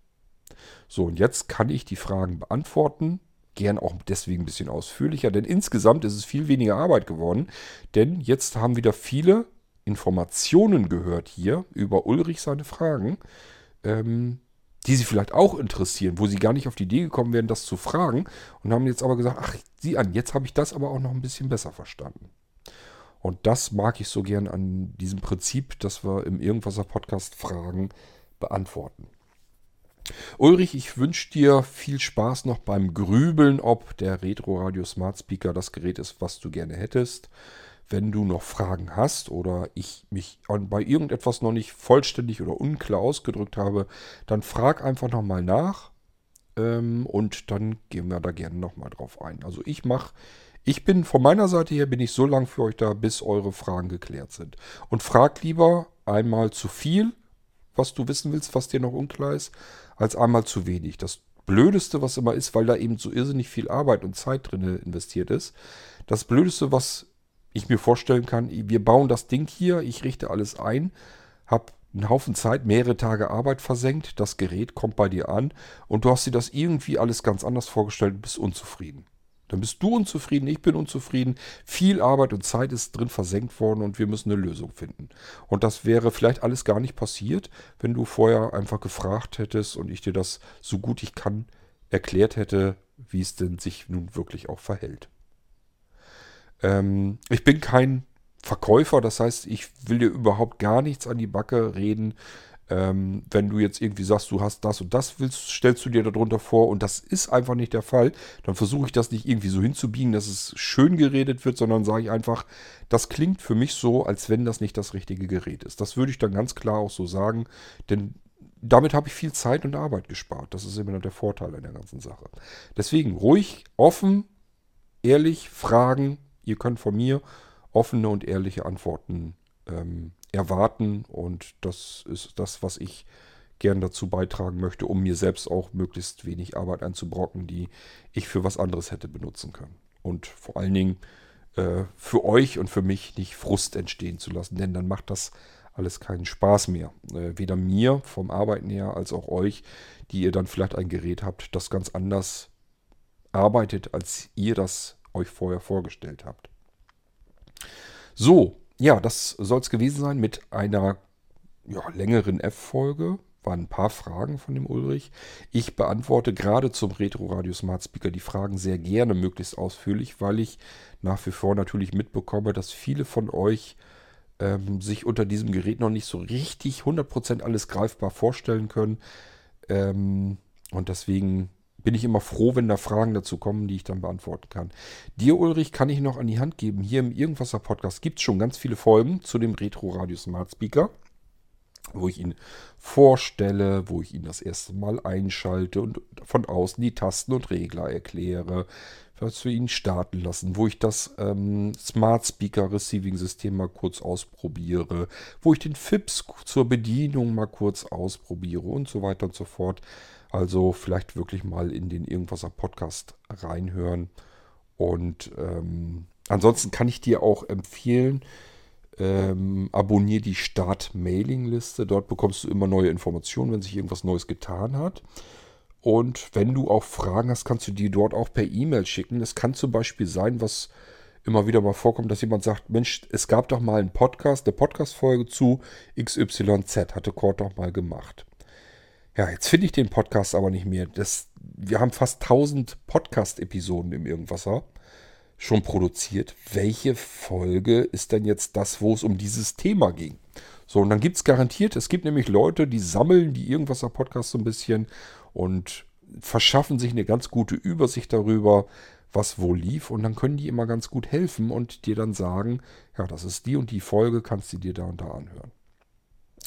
So, und jetzt kann ich die Fragen beantworten. Gern auch deswegen ein bisschen ausführlicher, denn insgesamt ist es viel weniger Arbeit geworden. Denn jetzt haben wieder viele Informationen gehört hier über Ulrich seine Fragen. Ähm, die sie vielleicht auch interessieren, wo sie gar nicht auf die Idee gekommen wären, das zu fragen und haben jetzt aber gesagt, ach, sieh an, jetzt habe ich das aber auch noch ein bisschen besser verstanden. Und das mag ich so gern an diesem Prinzip, dass wir im Irgendwaser Podcast Fragen beantworten. Ulrich, ich wünsche dir viel Spaß noch beim Grübeln, ob der Retro Radio Smart Speaker das Gerät ist, was du gerne hättest. Wenn du noch Fragen hast oder ich mich bei irgendetwas noch nicht vollständig oder unklar ausgedrückt habe, dann frag einfach nochmal nach ähm, und dann gehen wir da gerne nochmal drauf ein. Also ich mache, ich bin von meiner Seite her, bin ich so lang für euch da, bis eure Fragen geklärt sind. Und frag lieber einmal zu viel, was du wissen willst, was dir noch unklar ist, als einmal zu wenig. Das Blödeste, was immer ist, weil da eben so irrsinnig viel Arbeit und Zeit drin investiert ist. Das Blödeste, was ich mir vorstellen kann, wir bauen das Ding hier, ich richte alles ein, habe einen Haufen Zeit, mehrere Tage Arbeit versenkt, das Gerät kommt bei dir an und du hast dir das irgendwie alles ganz anders vorgestellt und bist unzufrieden. Dann bist du unzufrieden, ich bin unzufrieden, viel Arbeit und Zeit ist drin versenkt worden und wir müssen eine Lösung finden. Und das wäre vielleicht alles gar nicht passiert, wenn du vorher einfach gefragt hättest und ich dir das so gut ich kann erklärt hätte, wie es denn sich nun wirklich auch verhält. Ähm, ich bin kein Verkäufer, das heißt, ich will dir überhaupt gar nichts an die Backe reden. Ähm, wenn du jetzt irgendwie sagst, du hast das und das, willst, stellst du dir darunter vor und das ist einfach nicht der Fall, dann versuche ich das nicht irgendwie so hinzubiegen, dass es schön geredet wird, sondern sage ich einfach, das klingt für mich so, als wenn das nicht das richtige Gerät ist. Das würde ich dann ganz klar auch so sagen, denn damit habe ich viel Zeit und Arbeit gespart. Das ist immer der Vorteil an der ganzen Sache. Deswegen ruhig, offen, ehrlich fragen, Ihr könnt von mir offene und ehrliche Antworten ähm, erwarten und das ist das, was ich gern dazu beitragen möchte, um mir selbst auch möglichst wenig Arbeit einzubrocken, die ich für was anderes hätte benutzen können. Und vor allen Dingen äh, für euch und für mich nicht Frust entstehen zu lassen, denn dann macht das alles keinen Spaß mehr. Äh, weder mir vom Arbeiten her als auch euch, die ihr dann vielleicht ein Gerät habt, das ganz anders arbeitet, als ihr das euch vorher vorgestellt habt. So, ja, das soll es gewesen sein mit einer ja, längeren F-Folge. Waren ein paar Fragen von dem Ulrich. Ich beantworte gerade zum Retro Radio Smart Speaker die Fragen sehr gerne, möglichst ausführlich, weil ich nach wie vor natürlich mitbekomme, dass viele von euch ähm, sich unter diesem Gerät noch nicht so richtig 100% alles greifbar vorstellen können. Ähm, und deswegen bin ich immer froh, wenn da Fragen dazu kommen, die ich dann beantworten kann. Dir, Ulrich, kann ich noch an die Hand geben. Hier im Irgendwasser Podcast gibt es schon ganz viele Folgen zu dem Retro Radio Smart Speaker, wo ich ihn vorstelle, wo ich ihn das erste Mal einschalte und von außen die Tasten und Regler erkläre, was wir ihn starten lassen, wo ich das ähm, Smart Speaker Receiving System mal kurz ausprobiere, wo ich den FIPS zur Bedienung mal kurz ausprobiere und so weiter und so fort. Also vielleicht wirklich mal in den Irgendwaser Podcast reinhören. Und ähm, ansonsten kann ich dir auch empfehlen, ähm, abonniere die Start-Mailing-Liste. Dort bekommst du immer neue Informationen, wenn sich irgendwas Neues getan hat. Und wenn du auch Fragen hast, kannst du die dort auch per E-Mail schicken. Es kann zum Beispiel sein, was immer wieder mal vorkommt, dass jemand sagt, Mensch, es gab doch mal einen Podcast, eine Podcast-Folge zu XYZ, hatte Kurt doch mal gemacht. Ja, jetzt finde ich den Podcast aber nicht mehr. Das, wir haben fast 1000 Podcast-Episoden im Irgendwasser schon produziert. Welche Folge ist denn jetzt das, wo es um dieses Thema ging? So, und dann gibt es garantiert, es gibt nämlich Leute, die sammeln die Irgendwasser-Podcasts so ein bisschen und verschaffen sich eine ganz gute Übersicht darüber, was wo lief. Und dann können die immer ganz gut helfen und dir dann sagen, ja, das ist die und die Folge, kannst du dir da und da anhören.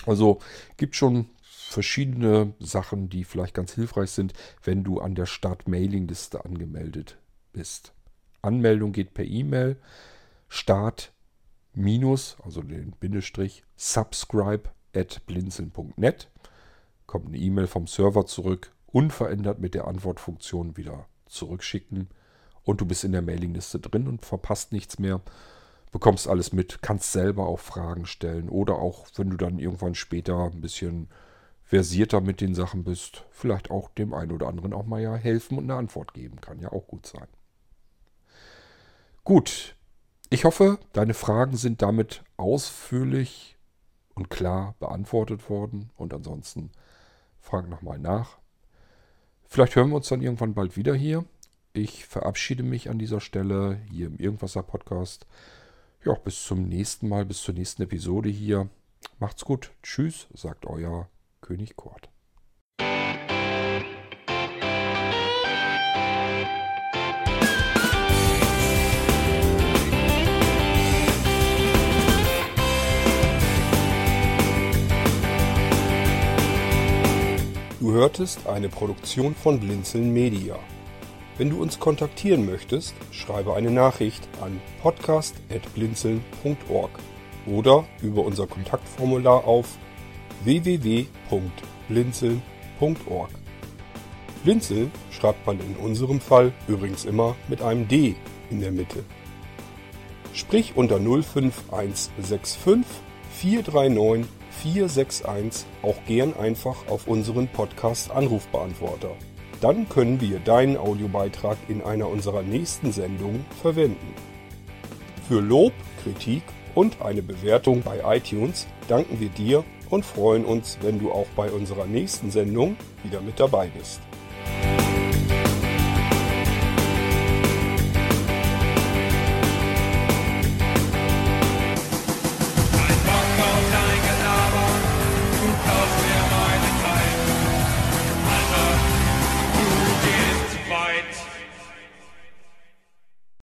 Also gibt schon verschiedene Sachen, die vielleicht ganz hilfreich sind, wenn du an der Start-Mailing-Liste angemeldet bist. Anmeldung geht per E-Mail. Start minus, also den Bindestrich, subscribe at blinzeln.net. Kommt eine E-Mail vom Server zurück, unverändert mit der Antwortfunktion wieder zurückschicken. Und du bist in der Mailingliste drin und verpasst nichts mehr. Bekommst alles mit, kannst selber auch Fragen stellen oder auch, wenn du dann irgendwann später ein bisschen versierter mit den Sachen bist, vielleicht auch dem einen oder anderen auch mal ja helfen und eine Antwort geben. Kann ja auch gut sein. Gut, ich hoffe, deine Fragen sind damit ausführlich und klar beantwortet worden. Und ansonsten frag nochmal nach. Vielleicht hören wir uns dann irgendwann bald wieder hier. Ich verabschiede mich an dieser Stelle hier im Irgendwasser Podcast. Ja, bis zum nächsten Mal, bis zur nächsten Episode hier. Macht's gut. Tschüss, sagt euer König Kort. Du hörtest eine Produktion von Blinzeln Media. Wenn du uns kontaktieren möchtest, schreibe eine Nachricht an podcast.blinzeln.org oder über unser Kontaktformular auf www.blinzeln.org. Blinzeln schreibt man in unserem Fall übrigens immer mit einem D in der Mitte. Sprich unter 05165 439 461 auch gern einfach auf unseren Podcast Anrufbeantworter. Dann können wir deinen Audiobeitrag in einer unserer nächsten Sendungen verwenden. Für Lob, Kritik und eine Bewertung bei iTunes danken wir dir und freuen uns, wenn du auch bei unserer nächsten Sendung wieder mit dabei bist.